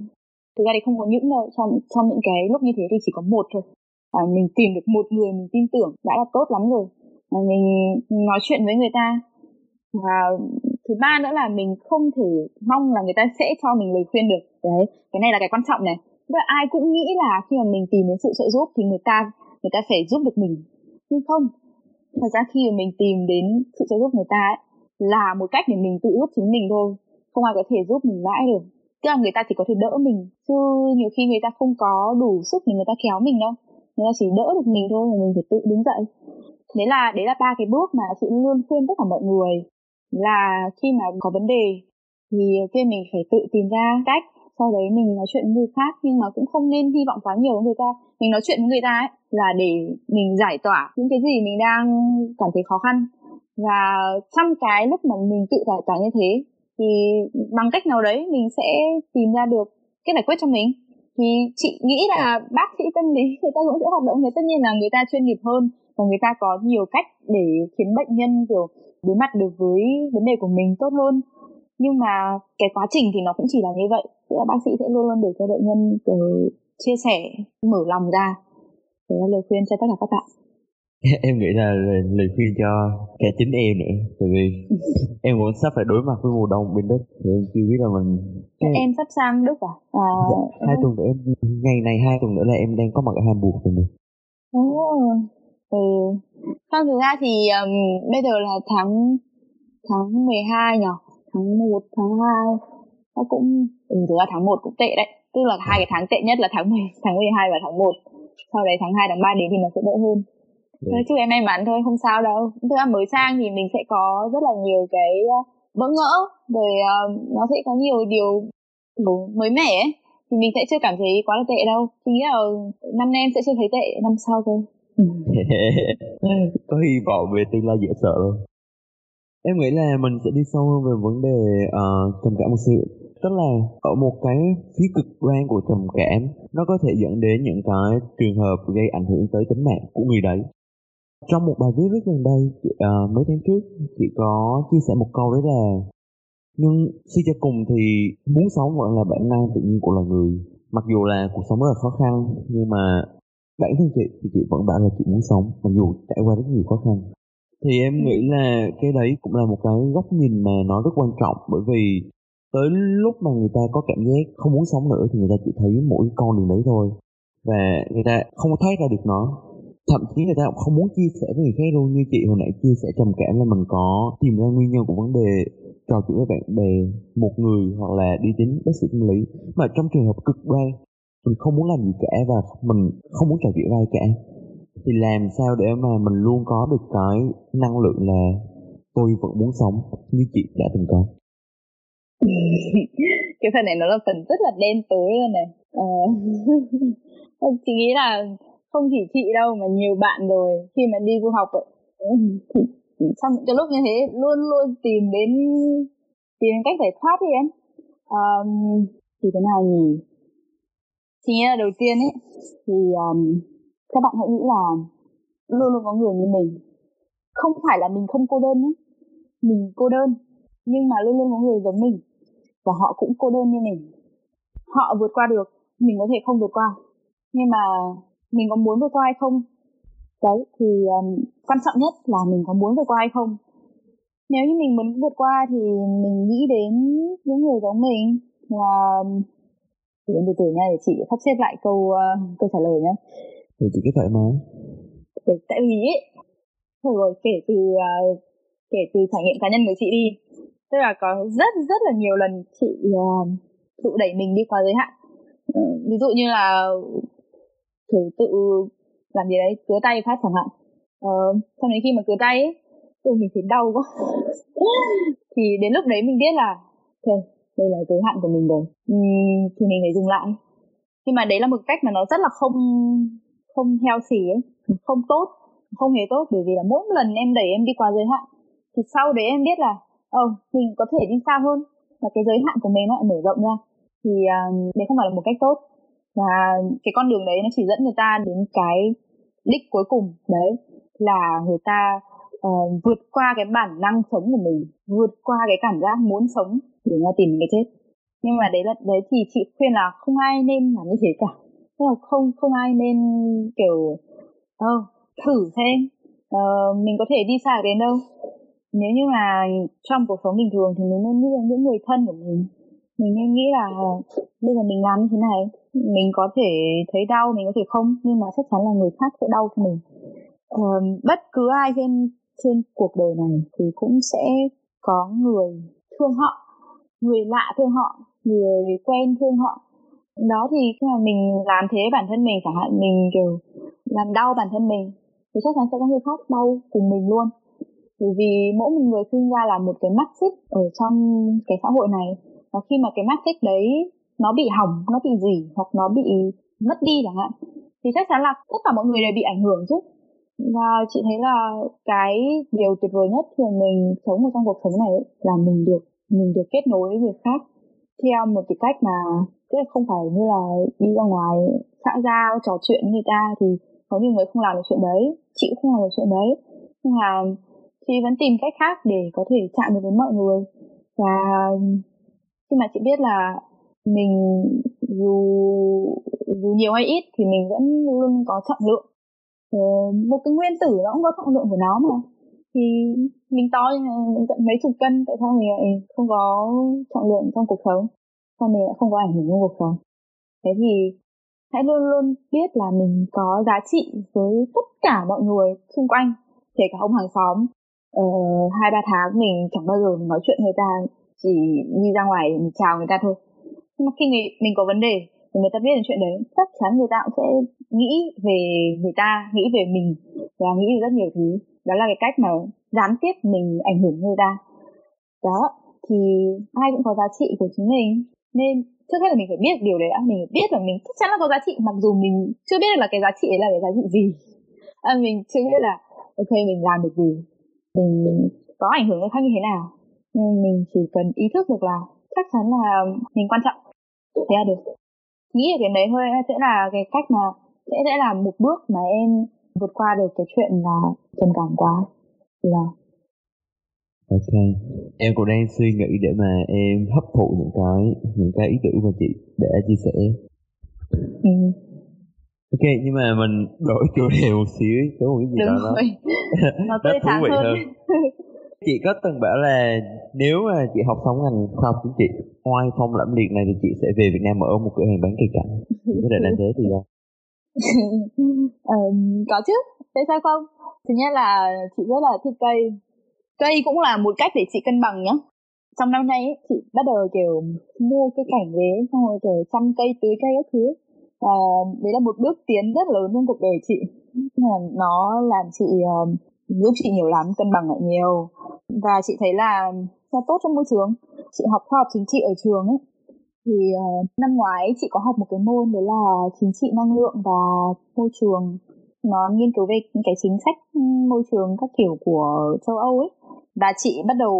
Thực ra thì không có những đâu trong trong những cái lúc như thế thì chỉ có một thôi. À, mình tìm được một người mình tin tưởng đã là tốt lắm rồi. À, mình nói chuyện với người ta. Và thứ ba nữa là mình không thể mong là người ta sẽ cho mình lời khuyên được. Đấy cái này là cái quan trọng này. Tức ai cũng nghĩ là khi mà mình tìm đến sự trợ giúp thì người ta người ta sẽ giúp được mình. Nhưng không thật ra khi mà mình tìm đến sự trợ giúp người ta ấy, là một cách để mình tự giúp chính mình thôi. Không ai có thể giúp mình mãi được. Tức là người ta chỉ có thể đỡ mình, chứ nhiều khi người ta không có đủ sức để người ta kéo mình đâu. Người ta chỉ đỡ được mình thôi là mình phải tự đứng dậy. Đấy là đấy là ba cái bước mà chị luôn khuyên tất cả mọi người. Là khi mà có vấn đề thì kia mình phải tự tìm ra cách, sau đấy mình nói chuyện với người khác. Nhưng mà cũng không nên hy vọng quá nhiều với người ta. Mình nói chuyện với người ta ấy, là để mình giải tỏa những cái gì mình đang cảm thấy khó khăn và trong cái lúc mà mình tự giải tỏa như thế, thì bằng cách nào đấy mình sẽ tìm ra được cái giải quyết cho mình. Thì chị nghĩ là bác sĩ tâm lý người ta cũng sẽ hoạt động thế. Tất nhiên là người ta chuyên nghiệp hơn và người ta có nhiều cách để khiến bệnh nhân, kiểu, đối mặt được với vấn đề của mình tốt hơn. Nhưng mà cái quá trình thì nó cũng chỉ là như vậy. Tức là bác sĩ sẽ luôn luôn để cho bệnh nhân, kiểu, chia sẻ, mở lòng ra. Đấy là lời khuyên cho tất cả các bạn. em nghĩ là lời, lời khuyên cho cả chính em nữa tại vì em cũng sắp phải đối mặt với mùa đông bên đức thì em chưa biết là mình cái... em sắp sang đức à, à dạ, hai tuần nữa em ngày này hai tuần nữa là em đang có mặt ở hamburg rồi nè. Ừ không thực ra thì um, bây giờ là tháng tháng 12 nhỉ tháng 1, tháng 2 nó cũng ừ, thực ra tháng 1 cũng tệ đấy. Tức là hai cái tháng tệ nhất là tháng 10, tháng 12 và tháng 1 sau đấy tháng 2, tháng 3 đến thì nó sẽ đỡ hơn ừ. thôi chúc em may mắn thôi không sao đâu. Thực ra mới sang thì mình sẽ có rất là nhiều cái ờ, bỡ ngỡ rồi uh, nó sẽ có nhiều điều mới mẻ ấy. Thì mình sẽ chưa cảm thấy quá là tệ đâu. Thì nghĩ là năm nay em sẽ chưa thấy tệ năm sau thôi. Có hy vọng về tương lai dễ sợ luôn em nghĩ là mình sẽ đi sâu hơn về vấn đề uh, trầm cảm một xíu tức là ở một cái phía cực đoan của trầm cảm nó có thể dẫn đến những cái trường hợp gây ảnh hưởng tới tính mạng của người đấy trong một bài viết rất gần đây uh, mấy tháng trước chị có chia sẻ một câu đấy là nhưng suy cho cùng thì muốn sống vẫn là bản năng tự nhiên của loài người. Mặc dù là cuộc sống rất là khó khăn nhưng mà bản thân chị thì chị vẫn bảo là chị muốn sống mặc dù trải qua rất nhiều khó khăn. Thì em nghĩ là cái đấy cũng là một cái góc nhìn mà nó rất quan trọng bởi vì tới lúc mà người ta có cảm giác không muốn sống nữa thì người ta chỉ thấy mỗi con đường đấy thôi và người ta không thoát thấy ra được nó thậm chí người ta cũng không muốn chia sẻ với người khác luôn. Như chị hồi nãy chia sẻ trầm cảm là mình có tìm ra nguyên nhân của vấn đề trò chuyện với bạn bè một người hoặc là đi đến bác sĩ tâm lý. Mà trong trường hợp cực đoan mình không muốn làm gì cả và mình không muốn trò chuyện với ai cả. Thì làm sao để mà mình luôn có được cái năng lượng là tôi vẫn muốn sống như chị đã từng có? Cái phần này nó là phần rất là đen tối luôn này. À, chị nghĩ là không chỉ chị đâu mà nhiều bạn rồi. Khi mà đi du học ấy, trong những cái lúc như thế luôn luôn tìm đến tìm đến cách giải thoát đi em. Um, thì thế nào nhỉ? Thì là đầu tiên ấy thì um, các bạn hãy nghĩ là luôn luôn có người như mình. Không phải là mình không cô đơn nhé. Mình cô đơn nhưng mà luôn luôn có người giống mình. Và họ cũng cô đơn như mình. Họ vượt qua được mình có thể không vượt qua. Nhưng mà mình có muốn vượt qua hay không? Đấy thì um, quan trọng nhất là mình có muốn vượt qua hay không? Nếu như mình muốn vượt qua thì mình nghĩ đến những người giống mình. Và từ từ từ nha để chị sắp xếp lại câu uh, câu trả lời nhé thì chị cứ thoải mái. Tại vì ấy rồi kể từ uh, kể từ trải nghiệm cá nhân của chị đi. Tức là có rất rất là nhiều lần chị uh, tự đẩy mình đi quá giới hạn. Ví dụ như là thử tự làm gì đấy cứa tay phát chẳng hạn. Ờ, xong đến khi mà cứa tay ấy mình thấy đau quá. Thì đến lúc đấy mình biết là ok đây là giới hạn của mình rồi. Uhm, thì mình phải dừng lại. Nhưng mà đấy là một cách mà nó rất là không không healthy ấy không tốt không hề tốt. Bởi vì là mỗi lần em đẩy em đi qua giới hạn thì sau đấy em biết là ờ oh, mình có thể đi xa hơn. Và cái giới hạn của mình nó lại mở rộng ra. Thì uh, đấy không phải là một cách tốt và cái con đường đấy nó chỉ dẫn người ta đến cái đích cuối cùng đấy là người ta uh, vượt qua cái bản năng sống của mình vượt qua cái cảm giác muốn sống để ra tìm cái chết. Nhưng mà đấy là đấy thì chị khuyên là không ai nên làm như thế cả. Tức là không không ai nên kiểu oh, thử xem uh, mình có thể đi xa đến đâu. Nếu như mà trong cuộc sống bình thường thì mình nên nghĩ đến những người thân của mình. Mình nên nghĩ là bây giờ mình làm như thế này mình có thể thấy đau mình có thể không nhưng mà chắc chắn là người khác sẽ đau cho mình. Um, bất cứ ai trên trên cuộc đời này thì cũng sẽ có người thương họ người lạ thương họ người quen thương họ. Đó thì khi mà mình làm thế bản thân mình chẳng hạn mình kiểu làm đau bản thân mình thì chắc chắn sẽ có người khác đau cùng mình luôn. Bởi vì mỗi một người sinh ra là một cái mắt xích ở trong cái xã hội này và khi mà cái mắt xích đấy nó bị hỏng, nó bị gì, hoặc nó bị mất đi chẳng hạn, thì chắc chắn là tất cả mọi người đều bị ảnh hưởng chứ. Và chị thấy là cái điều tuyệt vời nhất khi mình sống ở trong cuộc sống này là mình được mình được kết nối với người khác theo một cái cách mà tức là không phải như là đi ra ngoài xã giao, trò chuyện với người ta thì có nhiều người không làm được chuyện đấy, chị cũng không làm được chuyện đấy. Nhưng mà chị vẫn tìm cách khác để có thể chạm được với mọi người. Và khi mà chị biết là mình dù dù nhiều hay ít thì mình vẫn luôn có trọng lượng ờ, một cái nguyên tử nó cũng có trọng lượng của nó mà. Thì mình to như này mình tận mấy chục cân tại sao mình lại không có trọng lượng trong cuộc sống? Sao mình lại không có ảnh hưởng trong cuộc sống? Thế thì hãy luôn luôn biết là mình có giá trị với tất cả mọi người xung quanh kể cả ông hàng xóm. Ờ, hai ba tháng mình chẳng bao giờ nói chuyện người ta chỉ đi ra ngoài mình chào người ta thôi nhưng mà khi người, mình có vấn đề thì người ta biết đến chuyện đấy chắc chắn người ta cũng sẽ nghĩ về người ta nghĩ về mình và nghĩ về rất nhiều thứ. Đó là cái cách mà gián tiếp mình ảnh hưởng người ta. Đó thì ai cũng có giá trị của chính mình. Nên trước hết là mình phải biết điều đấy đã. Mình phải biết là mình chắc chắn là có giá trị mặc dù mình chưa biết là cái giá trị ấy là cái giá trị gì. À, mình chưa biết là ok mình làm được gì. Mình có ảnh hưởng người khác như thế nào. Nhưng mình chỉ cần ý thức được là chắc chắn là mình quan trọng là được nghĩ là cái đấy thôi sẽ là cái cách mà sẽ sẽ là một bước mà em vượt qua được cái chuyện là trầm cảm quá là Ok, em cũng đang suy nghĩ để mà em hấp thụ những cái những cái ý tưởng mà chị để chia sẻ. Ừ. Ok, nhưng mà mình đổi chủ đề một xíu, có một cái gì Đúng đó rồi. nó, nó thú vị hơn. chị có từng bảo là nếu mà chị học xong ngành khoa học chính trị ngoài phong lẫm liệt này thì chị sẽ về Việt Nam mở một cửa hàng bán cây cảnh. Chị có thể làm thế thì không? um, có chứ, tại sao không? Thứ nhất là chị rất là thích cây cây cũng là một cách để chị cân bằng nhá trong năm nay ấy, chị bắt đầu kiểu mua cái cảnh về xong rồi kiểu chăm cây tưới cây các thứ à, đấy là một bước tiến rất lớn trong cuộc đời chị nó làm chị giúp chị nhiều lắm cân bằng lại nhiều. Và chị thấy là nó tốt trong môi trường. Chị học khoa học chính trị ở trường ấy. Thì uh, năm ngoái chị có học một cái môn đấy là chính trị năng lượng và môi trường. Nó nghiên cứu về những cái chính sách môi trường các kiểu của châu Âu ấy. Và chị bắt đầu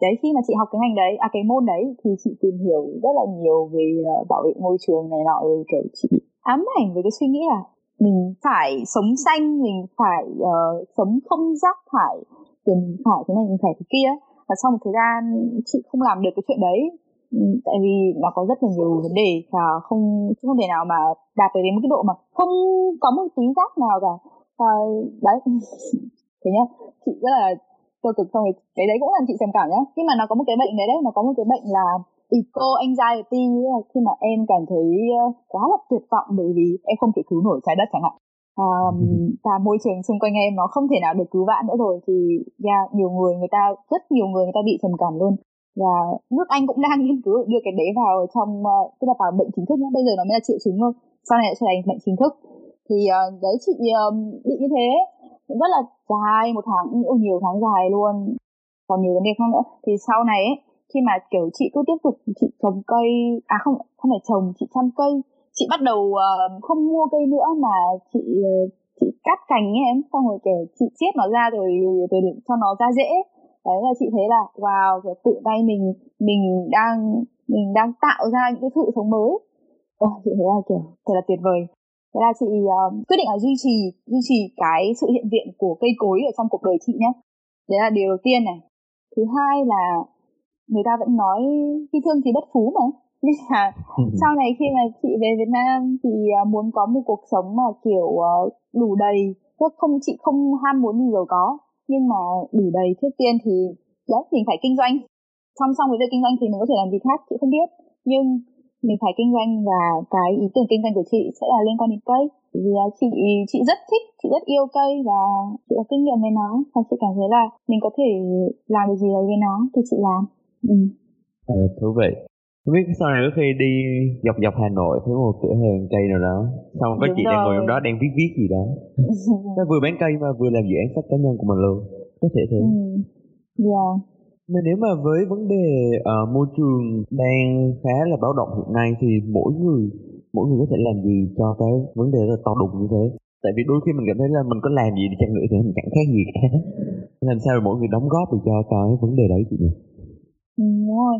đấy khi mà chị học cái ngành đấy à cái môn đấy thì chị tìm hiểu rất là nhiều về uh, bảo vệ môi trường này nọ rồi kiểu chị ám ảnh với cái suy nghĩ là mình phải sống xanh mình phải uh, sống không rác thải rồi mình phải thế này mình phải thế kia. Và sau một thời gian chị không làm được cái chuyện đấy tại vì nó có rất là nhiều vấn đề và không không thể nào mà đạt được đến một cái độ mà không có một tí rác nào cả. Và đấy thế nhá chị rất là tiêu cực xong rồi cái đấy cũng làm chị trầm cảm nhá. Nhưng mà nó có một cái bệnh đấy đấy nó có một cái bệnh là eco anxiety là khi mà em cảm thấy ờ, quá là tuyệt vọng bởi vì em không thể cứu nổi trái đất chẳng hạn. Um, và môi trường xung quanh em nó không thể nào được cứu vãn nữa rồi thì yeah, nhiều người người ta rất nhiều người người ta bị trầm cảm luôn. Và nước Anh cũng đang nghiên cứu đưa cái đấy vào trong uh, tức là vào bệnh chính thức nhé bây giờ nó mới là triệu chứng thôi sau này sẽ thành bệnh chính thức. Thì uh, đấy chị uh, bị như thế rất là dài một tháng nhiều nhiều tháng dài luôn còn nhiều vấn đề khác nữa. Thì sau này ấy, khi mà kiểu chị cứ tiếp tục chị trồng cây à không không phải trồng chị chăm cây. Chị bắt đầu uh, không mua cây nữa mà chị uh, chị cắt cành ấy em. Xong rồi kiểu chị chiết nó ra rồi rồi để cho nó ra dễ. Đấy là chị thấy là wow kiểu tự tay mình mình đang mình đang tạo ra những cái sự sống mới. Ồ, chị thấy là kiểu thật là tuyệt vời. Thế là chị uh, quyết định là duy trì duy trì cái sự hiện diện của cây cối ở trong cuộc đời chị nhé đấy là điều đầu tiên này. Thứ hai là người ta vẫn nói khi thương thì bất phú mà. Nên là sau này khi mà chị về Việt Nam thì uh, muốn có một cuộc sống mà kiểu uh, đủ đầy tức không chị không ham muốn gì giàu có nhưng mà đủ đầy trước tiên thì đấy mình phải kinh doanh. Song song với việc kinh doanh thì mình có thể làm gì khác chị không biết. Nhưng mình phải kinh doanh và cái ý tưởng kinh doanh của chị sẽ là liên quan đến cây. Vì là chị chị rất thích chị rất yêu cây và chị có kinh nghiệm với nó. Và chị cảm thấy là mình có thể làm được gì đấy với nó thì chị làm ừ. à, thú vị không biết sau này có khi đi dọc dọc Hà Nội thấy một cửa hàng cây nào đó xong có Đúng chị đang ngồi rồi. trong đó đang viết viết gì đó nó vừa bán cây mà vừa làm dự án sách cá nhân của mình luôn có thể thế ừ. yeah. mà nếu mà với vấn đề ờ, môi trường đang khá là báo động hiện nay thì mỗi người mỗi người có thể làm gì cho cái vấn đề rất là to đùng như thế tại vì đôi khi mình cảm thấy là mình có làm gì đi chăng nữa thì mình chẳng khác gì cả làm sao để mỗi người đóng góp được cho cái vấn đề đấy chị nhỉ Ừ, đúng rồi.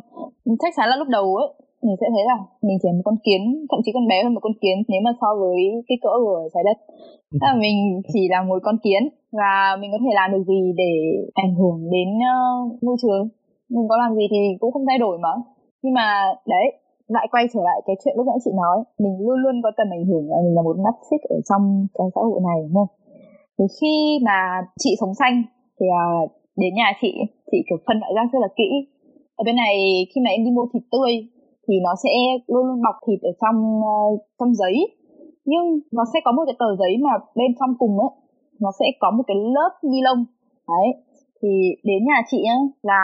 Chắc chắn là lúc đầu ấy mình sẽ thấy là mình chỉ là một con kiến thậm chí còn bé hơn một con kiến nếu mà so với cái cỡ của trái đất. Tức là mình chỉ là một con kiến và mình có thể làm được gì để ảnh hưởng đến uh, môi trường? Mình có làm gì thì cũng không thay đổi mà. Nhưng mà đấy lại quay trở lại cái chuyện lúc nãy chị nói mình luôn luôn có tầm ảnh hưởng và mình là một mắt xích ở trong cái xã hội này đúng không? Thì khi mà chị sống xanh thì uh, đến nhà chị chị kiểu phân loại rác rất là kỹ ở bên này khi mà em đi mua thịt tươi thì nó sẽ luôn luôn bọc thịt ở trong uh, trong giấy. Nhưng nó sẽ có một cái tờ giấy mà bên trong cùng ấy nó sẽ có một cái lớp ni lông. Đấy thì đến nhà chị ấy, là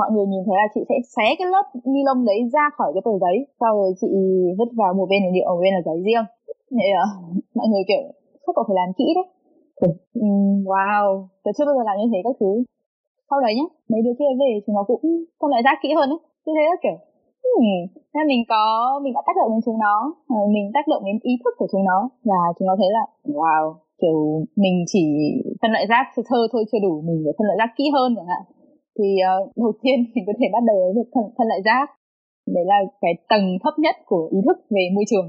mọi người nhìn thấy là chị sẽ xé cái lớp ni lông đấy ra khỏi cái tờ giấy sau rồi chị vứt vào một bên là nhựa một bên là giấy riêng. Thế à, ờ, mọi người kiểu chắc có phải làm kỹ đấy wow tớ chưa bao giờ làm như thế các thứ sau đấy nhá mấy đứa kia về chúng nó cũng phân loại rác kỹ hơn ấy. Như thế là kiểu hmm, nên mình có mình đã tác động đến chúng nó ờ, mình tác động đến ý thức của chúng nó. Và chúng nó thấy là wow kiểu mình chỉ phân loại rác thơ thôi chưa đủ mình phải phân loại rác kỹ hơn chẳng hạn. Thì uh, đầu tiên mình có thể bắt đầu với việc phân, phân loại rác. Đấy là cái tầng thấp nhất của ý thức về môi trường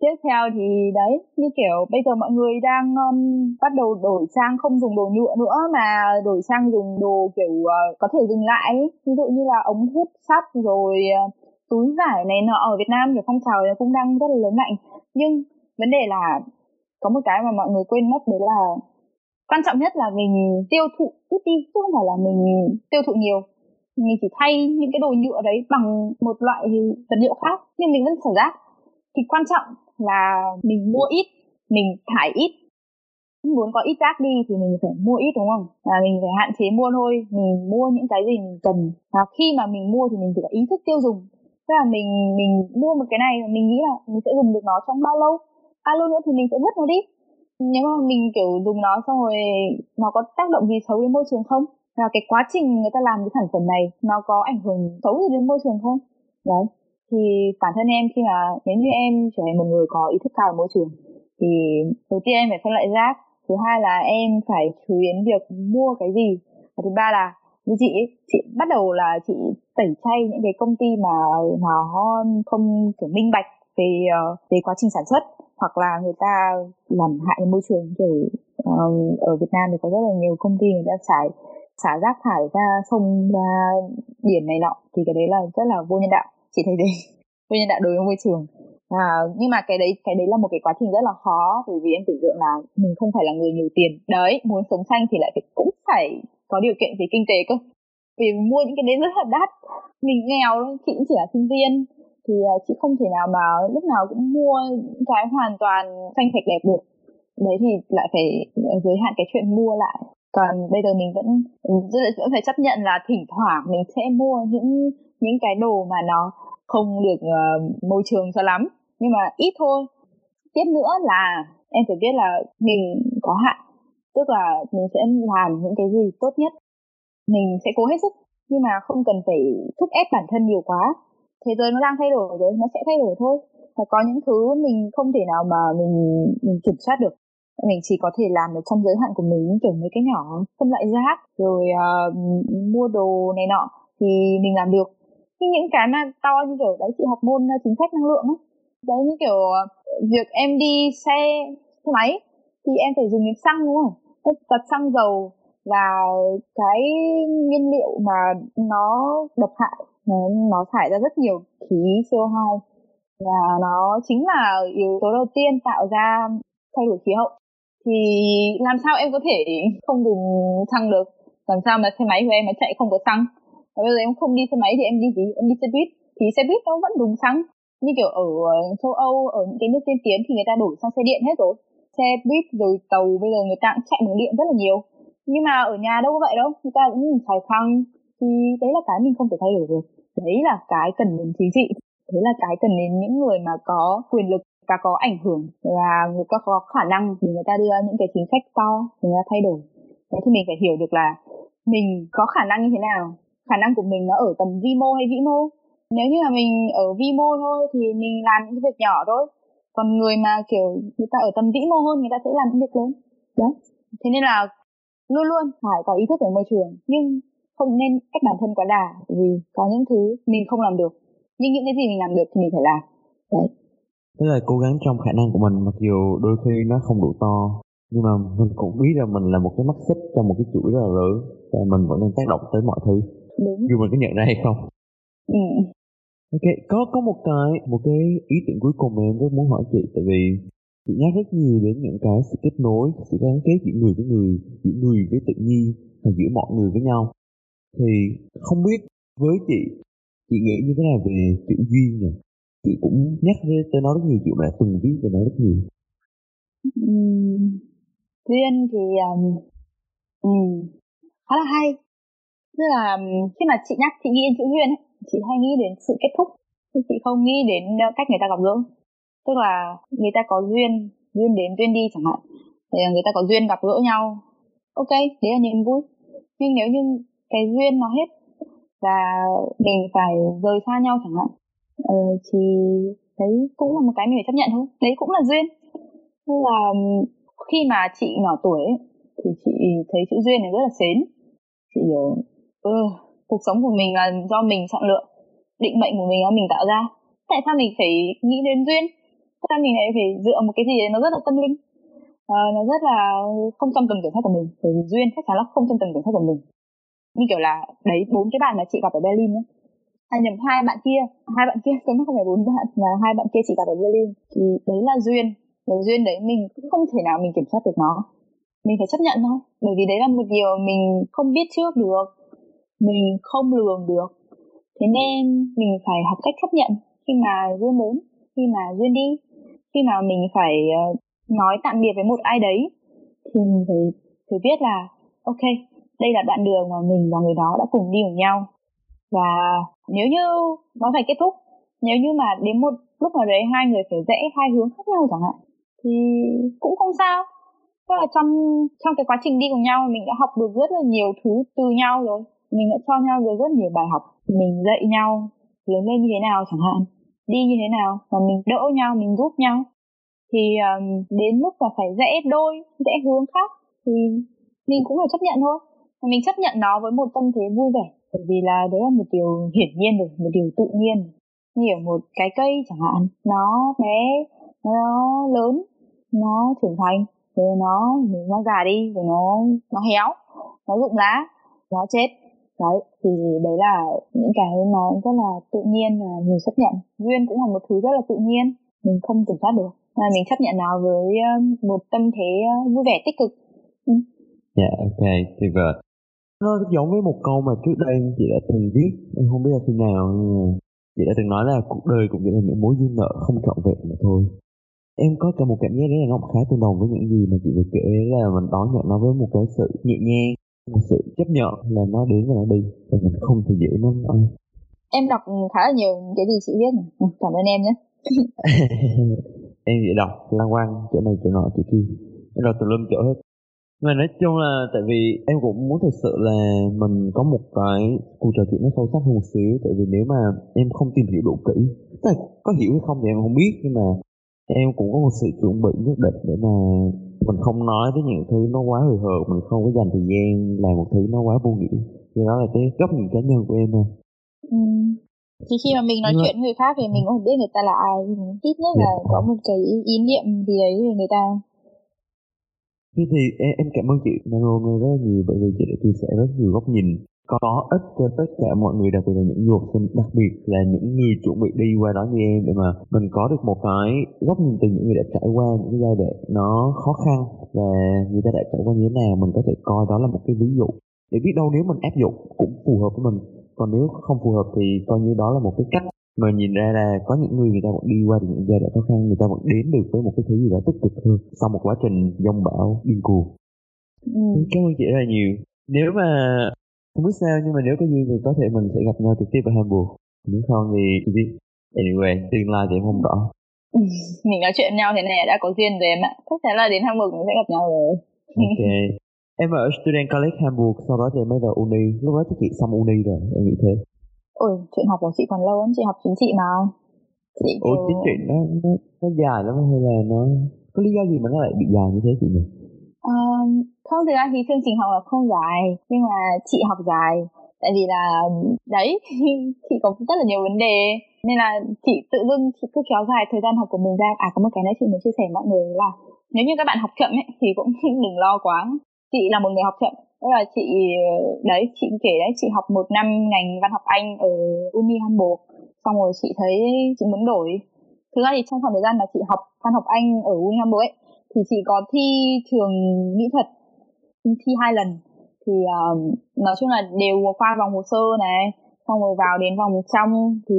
tiếp theo thì đấy như kiểu bây giờ mọi người đang um, bắt đầu đổi sang không dùng đồ nhựa nữa mà đổi sang dùng đồ kiểu uh, có thể dùng lại ấy. ví dụ như là ống hút sắt rồi uh, túi vải này nọ ở Việt Nam kiểu phong trào này cũng đang rất là lớn mạnh. Nhưng vấn đề là có một cái mà mọi người quên mất đấy là quan trọng nhất là mình tiêu thụ ít đi chứ không phải là mình tiêu thụ nhiều. Mình chỉ thay những cái đồ nhựa đấy bằng một loại vật liệu khác nhưng mình vẫn xả rác. Thì quan trọng là mình mua ít, mình thải ít. Muốn có ít rác đi thì mình phải mua ít, đúng không? Là mình phải hạn chế mua thôi, mình mua những cái gì mình cần. Và khi mà mình mua thì mình phải có ý thức tiêu dùng. Tức là mình mình mua một cái này mình nghĩ là mình sẽ dùng được nó trong bao lâu bao lâu nữa thì mình sẽ vứt nó đi. Nếu mà mình, kiểu, dùng nó xong rồi nó có tác động gì xấu đến môi trường không? Và cái quá trình người ta làm cái sản phẩm này nó có ảnh hưởng xấu gì đến môi trường không? Đấy thì bản thân em khi mà nếu như em trở thành một người có ý thức cao về môi trường thì đầu tiên em phải phân loại rác thứ hai là em phải chú ý đến việc mua cái gì và thứ ba là như chị ấy, chị bắt đầu là chị tẩy chay những cái công ty mà nó không kiểu minh bạch về ờ, về quá trình sản xuất hoặc là người ta làm hại môi trường kiểu ờ, ở Việt Nam thì có rất là nhiều công ty người ta xài xả rác thải ra sông ra biển này nọ thì cái đấy là rất là vô nhân đạo chị thấy đấy. Nguyên nhân đạo đối với môi trường. À, nhưng mà cái đấy cái đấy là một cái quá trình rất là khó bởi vì em tưởng tượng là mình không phải là người nhiều tiền. Đấy muốn sống xanh thì lại phải cũng phải có điều kiện về kinh tế cơ. Vì mua những cái đấy rất là đắt. Mình nghèo chị cũng chỉ là sinh viên. Thì à, chị không thể nào mà lúc nào cũng mua những cái hoàn toàn xanh sạch đẹp được. Đấy thì lại phải à, giới hạn cái chuyện mua lại. Còn bây giờ mình vẫn vẫn phải chấp nhận là thỉnh thoảng mình sẽ mua những những cái đồ mà nó không được uh, môi trường cho lắm. Nhưng mà ít thôi. Tiếp nữa là em phải biết là mình có hạn tức là mình sẽ làm những cái gì tốt nhất. Mình sẽ cố hết sức nhưng mà không cần phải thúc ép bản thân nhiều quá. Thế giới nó đang thay đổi rồi nó sẽ thay đổi thôi. Và có những thứ mình không thể nào mà mình mình kiểm soát được. Mình chỉ có thể làm được trong giới hạn của mình kiểu mấy cái nhỏ phân loại rác rồi uh, mua đồ này nọ thì mình làm được nhưng những cái mà to như kiểu đấy, chị học môn ờ, chính sách năng lượng ấy. Đấy, như kiểu ờ, việc em đi xe xe máy thì em phải dùng đến xăng, đúng không? Đặt xăng dầu là cái nhiên liệu mà nó độc hại, nó thải ra rất nhiều khí CO2 và nó chính là yếu tố đầu tiên tạo ra thay đổi khí hậu. Thì làm sao em có thể không dùng xăng được? Làm sao mà xe máy của em mà chạy không có xăng? Và bây giờ em không đi xe máy thì em đi gì? Em đi xe buýt. Thì xe buýt nó vẫn đúng xăng. Như kiểu ở ờ, châu Âu, ở những cái nước tiên tiến thì người ta đổi sang xe điện hết rồi. Xe buýt rồi tàu bây giờ người ta cũng chạy bằng điện rất là nhiều. Nhưng mà ở nhà đâu có vậy đâu, người ta cũng xài xăng thì đấy là cái mình không thể thay đổi được. Đấy là cái cần đến chính trị. Đấy là cái cần đến những người mà có quyền lực và có ảnh hưởng và người ta có khả năng để người ta đưa những cái chính sách to để người ta thay đổi. Đấy thì mình phải hiểu được là mình có khả năng như thế nào khả năng của mình nó ở tầm vi mô hay vĩ mô nếu như là mình ở vi mô thôi thì mình làm những việc nhỏ thôi. Còn người mà, kiểu, người ta ở tầm vĩ mô hơn người ta sẽ làm những việc lớn. Đó thế nên là luôn luôn phải có ý thức về môi trường, nhưng không nên cách bản thân quá đà vì có những thứ mình không làm được. Nhưng những cái gì mình làm được thì mình phải làm. Đấy. Tức là cố gắng trong khả năng của mình mặc dù đôi khi nó không đủ to. Nhưng mà mình cũng biết là mình là một cái mắt xích trong một cái chuỗi rất là lớn, và mình vẫn đang tác động tới mọi thứ đúng. Dù mình có nhận ra hay không. Ừ. ok có có một cái một cái ý tưởng cuối cùng mà em rất muốn hỏi chị tại vì chị nhắc rất nhiều đến những cái sự kết nối sự gắn kết giữa người với người giữa người với tự nhiên và giữa mọi người với nhau. Thì không biết với chị chị nghĩ như thế nào về chữ duyên nhỉ? Chị cũng nhắc tới nó rất nhiều chị đã từng viết về nó rất nhiều. Uhm, duyên thì um, um, khá là hay tức là khi mà chị nhắc chị nghĩ đến chữ duyên ấy, chị hay nghĩ đến sự kết thúc. Chị không nghĩ đến ờ, cách người ta gặp gỡ. Tức là người ta có duyên duyên đến duyên đi chẳng hạn. Thì người ta có duyên gặp gỡ nhau. Ok đấy là niềm vui. Nhưng nếu như cái duyên nó hết và mình phải rời xa nhau chẳng hạn ờ, thì đấy cũng là một cái mình phải chấp nhận thôi. Đấy cũng là duyên. Tức là khi mà chị nhỏ tuổi ấy, thì chị thấy chữ duyên này rất là xến. Chị hiểu ừ, cuộc sống của mình là do mình chọn lựa. Định mệnh của mình là mình tạo ra. Tại sao mình phải nghĩ đến duyên? Tại sao mình lại phải dựa một cái gì đấy nó rất là tâm linh? À, nó rất là không trong tầm kiểm soát của mình. Bởi vì duyên chắc chắn là không trong tầm kiểm soát của mình. Như kiểu là đấy bốn cái bạn mà chị gặp ở Berlin nhé à, nhầm hai bạn kia. Hai bạn kia cũng không phải bốn bạn mà hai bạn kia chị gặp ở Berlin. Thì đấy là duyên. Và duyên đấy mình cũng không thể nào mình kiểm soát được nó. Mình phải chấp nhận thôi. Bởi vì đấy là một điều mình không biết trước được mình không lường được. Thế nên mình phải học cách chấp nhận khi mà duyên đến khi mà duyên đi. Khi mà mình phải ờ, nói tạm biệt với một ai đấy thì mình phải phải biết là, ok, đây là đoạn đường mà mình và người đó đã cùng đi cùng nhau. Và nếu như nó phải kết thúc, nếu như mà đến một lúc nào đấy hai người phải rẽ hai hướng khác nhau chẳng hạn, thì cũng không sao. Tức là trong trong cái quá trình đi cùng nhau, mình đã học được rất là nhiều thứ từ nhau rồi mình đã cho nhau được rất nhiều bài học. Mình dạy nhau lớn lên như thế nào chẳng hạn đi như thế nào và mình đỡ nhau mình giúp nhau. Thì um, đến lúc mà phải rẽ đôi rẽ hướng khác thì mình cũng phải chấp nhận thôi. Mình chấp nhận nó với một tâm thế vui vẻ bởi vì là đấy là một điều hiển nhiên rồi một điều tự nhiên. Như ở một cái cây chẳng hạn nó bé nó lớn nó trưởng thành rồi nó nó già đi rồi nó nó héo nó rụng lá nó chết đấy thì đấy là những cái nó rất là tự nhiên là mình chấp nhận. Duyên cũng là một thứ rất là tự nhiên mình không kiểm soát được. Là mình chấp nhận nó với một tâm thế vui vẻ tích cực. Ừ. dạ yeah, ok tuyệt vời. Nó rất giống với một câu mà trước đây chị đã từng viết em không biết là khi nào nhưng mà chị đã từng nói là cuộc đời cũng chỉ là những mối duyên nợ không trọn vẹn mà thôi. Em có cả một cảm giác đấy là nó khá tương đồng với những gì mà chị vừa kể là mình đón nhận nó với một cái sự nhẹ nhàng một sự chấp nhận là nó đến và nó đi và mình không thể giữ nó. Nữa em đọc khá là nhiều cái gì chị viết ừ, cảm ơn em nhé. Em chỉ đọc lan quăng chỗ này chỗ nọ chỗ kia. Em đọc từ lưng chỗ hết. Mà nói chung là tại vì em cũng muốn thực sự là mình có một cái cuộc trò chuyện nó sâu sắc hơn một xíu. Tại vì nếu mà em không tìm hiểu đủ kỹ tức là có hiểu hay không thì em không biết. Nhưng mà em cũng có một sự chuẩn bị nhất định để mà mình không nói tới những thứ nó quá hời hợt mình không có dành thời gian làm một thứ nó quá vô nghĩa. Thì đó là cái góc nhìn cá nhân của em thôi. Ừ. thì khi mà mình nói Nhưng chuyện với người khác thì mình cũng biết người ta là ai. Ít nhất là có một cái ý niệm gì đấy về người ta. Thế thì em, em cảm ơn chị Nano nay rất là nhiều bởi vì chị đã chia sẻ rất nhiều góc nhìn có ích cho tất cả mọi người đặc biệt là những du học sinh đặc biệt là những người chuẩn bị đi qua đó như em để mà mình có được một cái góc nhìn từ những người đã trải qua những cái giai đoạn nó khó khăn và người ta đã trải qua như thế nào mình có thể coi đó là một cái ví dụ. Để biết đâu nếu mình áp dụng cũng phù hợp với mình còn nếu không phù hợp thì coi như đó là một cái cách mà nhìn ra là có những người người ta vẫn đi qua được những giai đoạn khó khăn người ta vẫn đến được với một cái thứ gì đó tích cực hơn sau một quá trình dông bão điên cuồng. Ừ. cảm ơn chị rất là nhiều. Nếu mà không biết sao nhưng mà nếu có duyên thì có thể mình sẽ gặp nhau trực tiếp ở Hamburg nếu không thì chị biết. Anyway tương lai thì em không rõ. Mình nói chuyện nhau thế này đã có duyên rồi em ạ. Chắc chắn là đến Hamburg mình sẽ gặp nhau rồi. Ok. Em ở student college Hamburg sau đó thì em mới vào uni. Lúc đó thì chị xong uni rồi em nghĩ thế. Ôi chuyện học của chị còn lâu lắm chị học chính trị mà. Chị kiểu... chính trị nó, nó nó dài lắm hay là nó có lý do gì mà nó lại bị dài như thế chị nhỉ? Um, không, thực ra thì chương trình học là không dài, nhưng mà chị học dài. Tại vì là, đấy, chị có rất là nhiều vấn đề. Nên là chị tự dưng chị cứ kéo dài thời gian học của mình ra. À có một cái nữa chị muốn chia sẻ với mọi người là nếu như các bạn học chậm ấy, thì cũng đừng lo quá. Chị là một người học chậm. Tức là chị, đấy, chị kể đấy, chị học một năm ngành văn học anh ở uni hamburg. Xong rồi chị thấy chị muốn đổi. Thực ra thì trong khoảng thời gian mà chị học văn học anh ở uni hamburg ấy, thì chị có thi trường mỹ thuật thi hai lần. Thì uh, nói chung là đều qua vòng hồ sơ này xong rồi vào đến vòng trong thì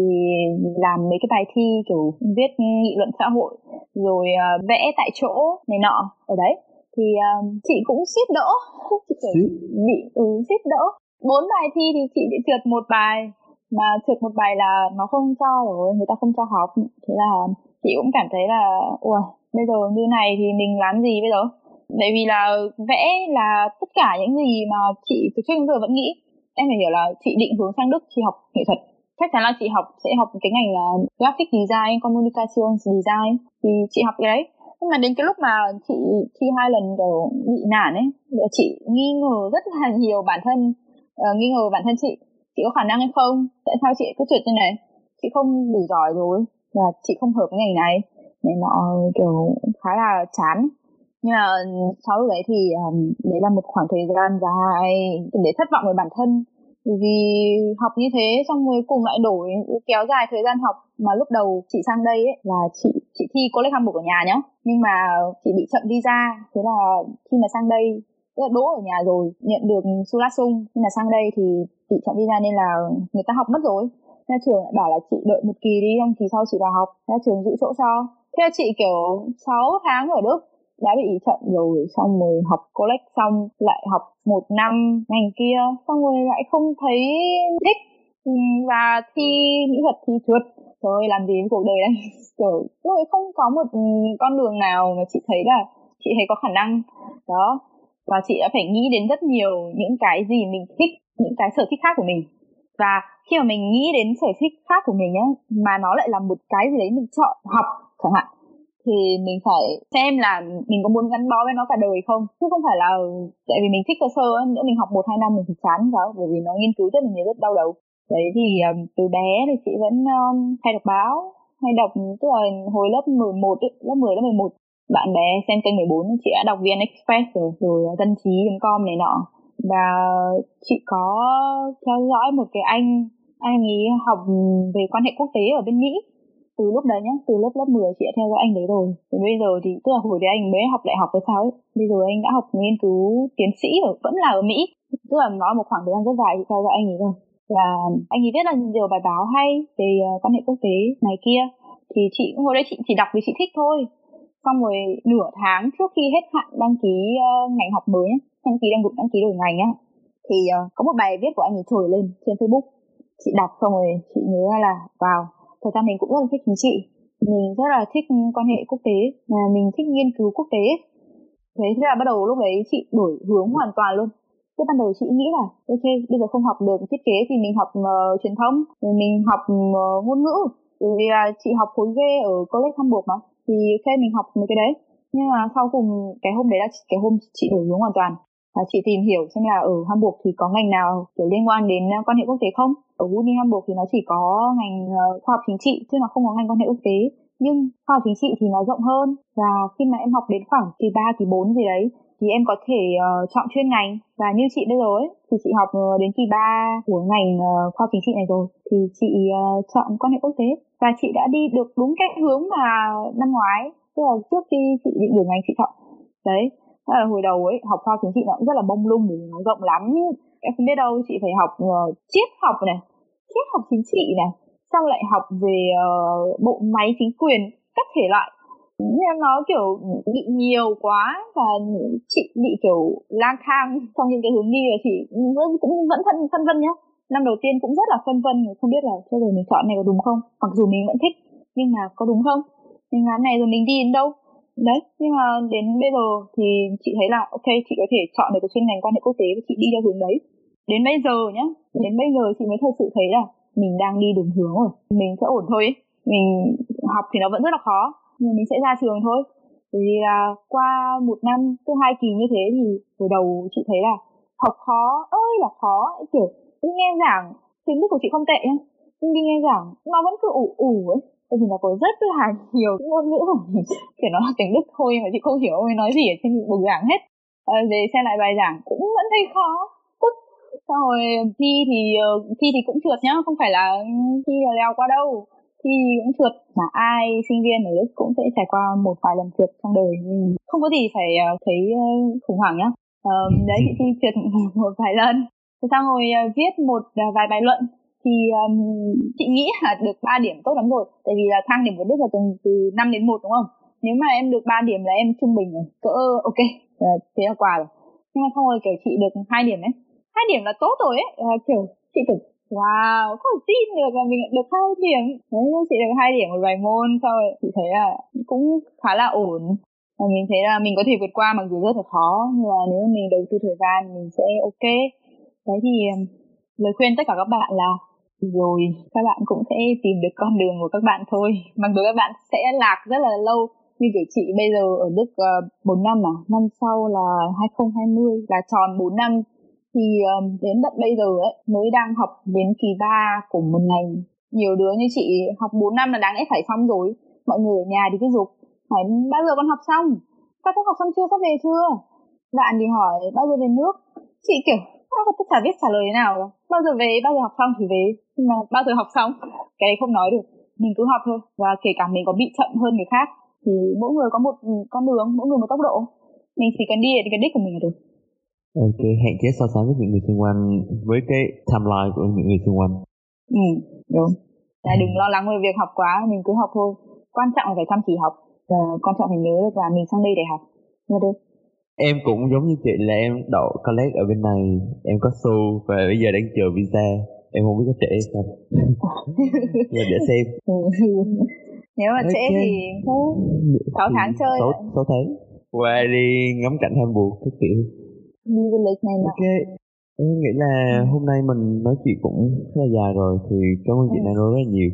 làm mấy cái bài thi kiểu viết nghị luận xã hội rồi uh, vẽ tại chỗ này nọ ở đấy. Thì uh, chị cũng suýt đỡ. Chị kiểu bị ừ, suýt đỡ. Bốn bài thi thì chị bị trượt một bài mà trượt một bài là nó không cho rồi người ta không cho học thế là chị cũng cảm thấy là ui bây giờ như này thì mình làm gì bây giờ bởi vì là vẽ là tất cả những gì mà chị từ trước đến giờ vẫn nghĩ. Em phải hiểu là chị định hướng sang đức chị học nghệ thuật. Chắc chắn là chị học sẽ học cái ngành là graphic design communication design thì chị học cái đấy. Nhưng mà đến cái lúc mà chị thi hai lần rồi bị nản ấy chị nghi ngờ rất là nhiều bản thân uh, nghi ngờ bản thân chị. Chị có khả năng hay không? Tại sao chị cứ trượt như này? Chị không đủ giỏi rồi và chị không hợp với ngành này. Nên nó kiểu khá là chán nhưng mà ừ, sau lúc đấy thì um, đấy là một khoảng thời gian dài để thất vọng với bản thân. Vì học như thế xong rồi cùng lại đổi ừ, kéo dài thời gian học mà lúc đầu chị sang đây ấy, là chị chị thi college Hamburg ở nhà nhá. Nhưng mà chị bị chậm visa thế là khi mà sang đây tức là đỗ ở nhà rồi nhận được Sulasung nhưng mà sang đây thì bị chậm visa nên là người ta học mất rồi. Nhà trường lại bảo là chị đợi một kỳ đi xong kỳ sau chị vào học. Nhà trường giữ chỗ cho. Thế là chị kiểu 6 tháng ở Đức đã bị chậm rồi, xong rồi học collect xong, lại học một năm ngành kia, xong rồi lại không thấy thích. Và thi mỹ thuật, thi trượt. Rồi làm gì với cuộc đời đây kiểu rồi không có một con đường nào mà chị thấy là chị thấy có khả năng. Đó, và chị đã phải nghĩ đến rất nhiều những cái gì mình thích, những cái sở thích khác của mình. Và khi mà mình nghĩ đến sở thích khác của mình nhá, mà nó lại là một cái gì đấy mình chọn học chẳng hạn thì mình phải xem là mình có muốn gắn bó với nó cả đời không? Chứ không phải là tại vì mình thích cơ sơ nữa mình học một hai năm mình thì chán đó bởi vì nó nghiên cứu rất là nhiều rất đau đầu. Đấy thì um, từ bé thì chị vẫn um, hay đọc báo hay đọc tức là hồi lớp 11 ấy, lớp 10 lớp 11 bạn bè xem kênh 14 chị đã đọc VN Express rồi rồi ờ, dân trí.com này nọ. Và chị có theo dõi một cái anh anh ấy học về quan hệ quốc tế ở bên Mỹ từ lúc đấy nhá từ lớp lớp 10 chị đã theo dõi anh đấy rồi. Đến bây giờ thì tức là hồi đấy anh mới học đại học hay sao ấy bây giờ anh đã học nghiên cứu tiến sĩ ở vẫn là ở mỹ. Tức là nói một khoảng thời gian rất dài chị theo dõi anh ấy rồi. Và anh ấy viết là nhiều bài báo hay về uh, quan hệ quốc tế này kia. Thì chị hồi đấy chị chỉ đọc vì chị thích thôi. Xong rồi nửa tháng trước khi hết hạn đăng ký uh, ngành học mới đăng ký đăng đăng ký đổi ngành á thì uh, có một bài viết của anh ấy trồi lên trên facebook. Chị đọc xong rồi chị nhớ là vào thật ra mình cũng rất là thích chính trị. Mình rất là thích quan hệ quốc tế mà mình thích nghiên cứu quốc tế. Thế thế là bắt đầu lúc đấy chị đổi hướng hoàn toàn luôn. Thế ban đầu chị nghĩ là ok bây giờ không học được thiết kế thì mình học uh, truyền thông rồi mình học uh, ngôn ngữ. Bởi vì là chị học khối G ở college Hamburg mà thì ok mình học mấy cái đấy. Nhưng mà sau cùng cái hôm đấy là cái hôm chị đổi hướng hoàn toàn và chị tìm hiểu xem là ở Hamburg thì có ngành nào kiểu liên quan đến ờ, quan hệ quốc tế không? Ở Uni Hamburg thì nó chỉ có ngành ờ, khoa học chính trị chứ nó không có ngành quan hệ quốc tế. Nhưng khoa học chính trị thì nó rộng hơn. Và khi mà em học đến khoảng kỳ 3, kỳ 4 gì đấy thì em có thể uh, chọn chuyên ngành. Và như chị bây giờ ấy thì chị học uh, đến kỳ 3 của ngành uh, khoa học chính trị này rồi thì chị uh, chọn quan hệ quốc tế. Và chị đã đi được đúng cái hướng mà năm ngoái tức là trước khi chị định đường ngành chị chọn. Đấy là hồi đầu ấy học khoa chính trị nó cũng rất là bông lung nó rộng lắm. Em không biết đâu chị phải học uh, triết học này triết học chính trị này xong lại học về uh, bộ máy chính quyền các thể loại. Nên nó kiểu bị nhiều quá và chị bị kiểu lang thang trong những cái hướng đi và chị vẫn cũng vẫn phân phân vân nhá. Năm đầu tiên cũng rất là phân vân không biết là thế rồi mình chọn này có đúng không? Mặc dù mình vẫn thích nhưng mà có đúng không? Mình làm này rồi mình đi đến đâu? Đấy, nhưng mà đến bây giờ thì chị thấy là, ok, chị có thể chọn được cái chuyên ngành quan hệ quốc tế và chị đi theo hướng đấy. Đến bây giờ nhá, đến bây giờ chị mới thật sự thấy là mình đang đi đúng hướng rồi. Mình sẽ ổn thôi, mình học thì nó vẫn rất là khó, nhưng mình sẽ ra trường thôi. Bởi vì là qua một năm thứ hai kỳ như thế thì hồi đầu chị thấy là học khó, ơi là khó kiểu nghe giảng, tiếng đức của chị không tệ nhá, nhưng đi nghe giảng nó vẫn cứ ủ ủ ấy tại vì nó có rất là nhiều ngôn ngữ của mình. Kiểu nó là tiếng đức thôi mà chị không hiểu ông nói gì ở trên bục giảng hết. À, về xem lại bài giảng cũng vẫn thấy khó. Tức xong rồi thi thì ờ, thi thì cũng trượt nhá không phải là thi là leo qua đâu. Thi cũng trượt mà ai sinh viên ở đức cũng sẽ trải qua một vài lần trượt trong đời. Mình không có gì phải ờ, thấy khủng hoảng nhá. À, đấy chị thi trượt một vài lần. Thế xong rồi viết một vài bài luận thì um, chị nghĩ là được 3 điểm tốt lắm rồi. Tại vì là thang điểm của đức là từ từ 5 đến 1 đúng không? Nếu mà em được 3 điểm là em trung bình rồi cỡ ok à, thế là quà rồi. Nhưng mà xong rồi kiểu chị được hai điểm ấy. Hai điểm là tốt rồi ấy. À, kiểu chị kiểu wow có thể tin được là mình được hai điểm. Đấy chị được hai điểm một vài môn sau rồi chị thấy là cũng khá là ổn. Và mình thấy là mình có thể vượt qua mặc dù rất là khó nhưng mà nếu mình đầu tư thời gian mình sẽ ok. Đấy thì lời khuyên tất cả các bạn là rồi các bạn cũng sẽ tìm được con đường của các bạn thôi. Mặc dù các bạn sẽ lạc rất là lâu như kiểu chị bây giờ ở Đức ờ, uh, 4 năm à? Năm sau là 2020 là tròn 4 năm. Thì um, đến tận bây giờ ấy mới đang học đến kỳ 3 của một ngành. Nhiều đứa như chị học 4 năm là đáng lẽ phải xong rồi. Mọi người ở nhà thì cứ dục hỏi bao giờ con học xong? Con học xong chưa? Sắp về chưa? Bạn thì hỏi bao giờ về nước? Chị kiểu tôi chả biết trả lời thế nào bao giờ về bao giờ học xong thì về. Nhưng mà bao giờ học xong cái đấy không nói được. Mình cứ học thôi. Và kể cả mình có bị chậm hơn người khác thì mỗi người có một con đường mỗi người một tốc độ. Mình chỉ cần đi đến cái đích của mình là được. Ok hạn chế so sánh với những người xung quanh với cái timeline của những người xung quanh. Ừ đúng. Là đừng lo lắng về việc học quá mình cứ học thôi. Quan trọng là phải chăm chỉ học. Và quan trọng phải nhớ được là mình sang đây để học. Là được em cũng giống như chị là em đậu college ở bên này. Em có xu và bây giờ đang chờ visa. Em không biết có trễ không. Nhưng để xem. Nếu mà trễ thì sáu tháng chơi sáu sáu tháng. Qua đi ngắm cảnh Hamburg các kiểu. Đi du lịch này nọ. Ok. Em nghĩ là hôm nay mình nói chuyện cũng khá là dài rồi thì cảm ơn chị ừ. Nano rất là nhiều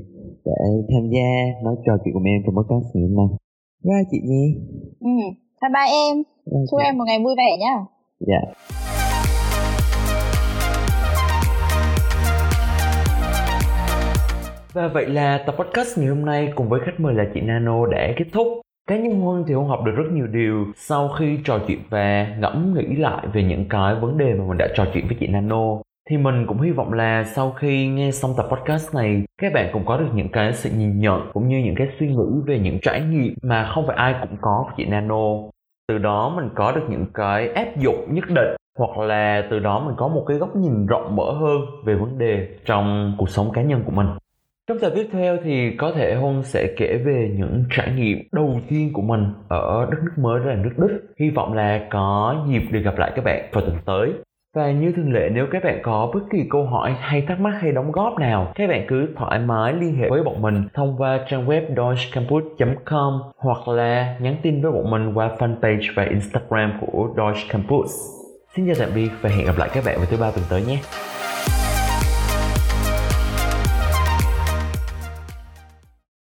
để tham gia nói trò chuyện cùng em trong podcast ngày hôm nay. Bye chị Nhi ừ bye bye em. Chúc em một ngày vui vẻ nhá. Dạ. Và vậy là tập podcast ngày hôm nay cùng với khách mời là chị Nano đã kết thúc. Cá nhân Huân thì Huân học được rất nhiều điều. Sau khi trò chuyện và ngẫm nghĩ lại về những cái vấn đề mà mình đã trò chuyện với chị Nano. Thì mình cũng hy vọng là sau khi nghe xong tập podcast này, các bạn cũng có được những cái sự nhìn nhận cũng như những cái suy nghĩ về những trải nghiệm mà không phải ai cũng có của chị Nano từ đó mình có được những cái áp dụng nhất định, hoặc là từ đó mình có một cái góc nhìn rộng mở hơn về vấn đề trong cuộc sống cá nhân của mình trong tập tiếp theo thì có thể Hôn sẽ kể về những trải nghiệm đầu tiên của mình ở đất nước mới là nước Đức. Hy vọng là có dịp được gặp lại các bạn vào tuần tới. Và như thường lệ nếu các bạn có bất kỳ câu hỏi hay thắc mắc hay đóng góp nào, các bạn cứ thoải mái liên hệ với bọn mình thông qua trang web deutschcampus.com hoặc là nhắn tin với bọn mình qua fanpage và Instagram của Deutsch Campus. Xin chào tạm biệt và hẹn gặp lại các bạn vào thứ ba tuần tới nhé.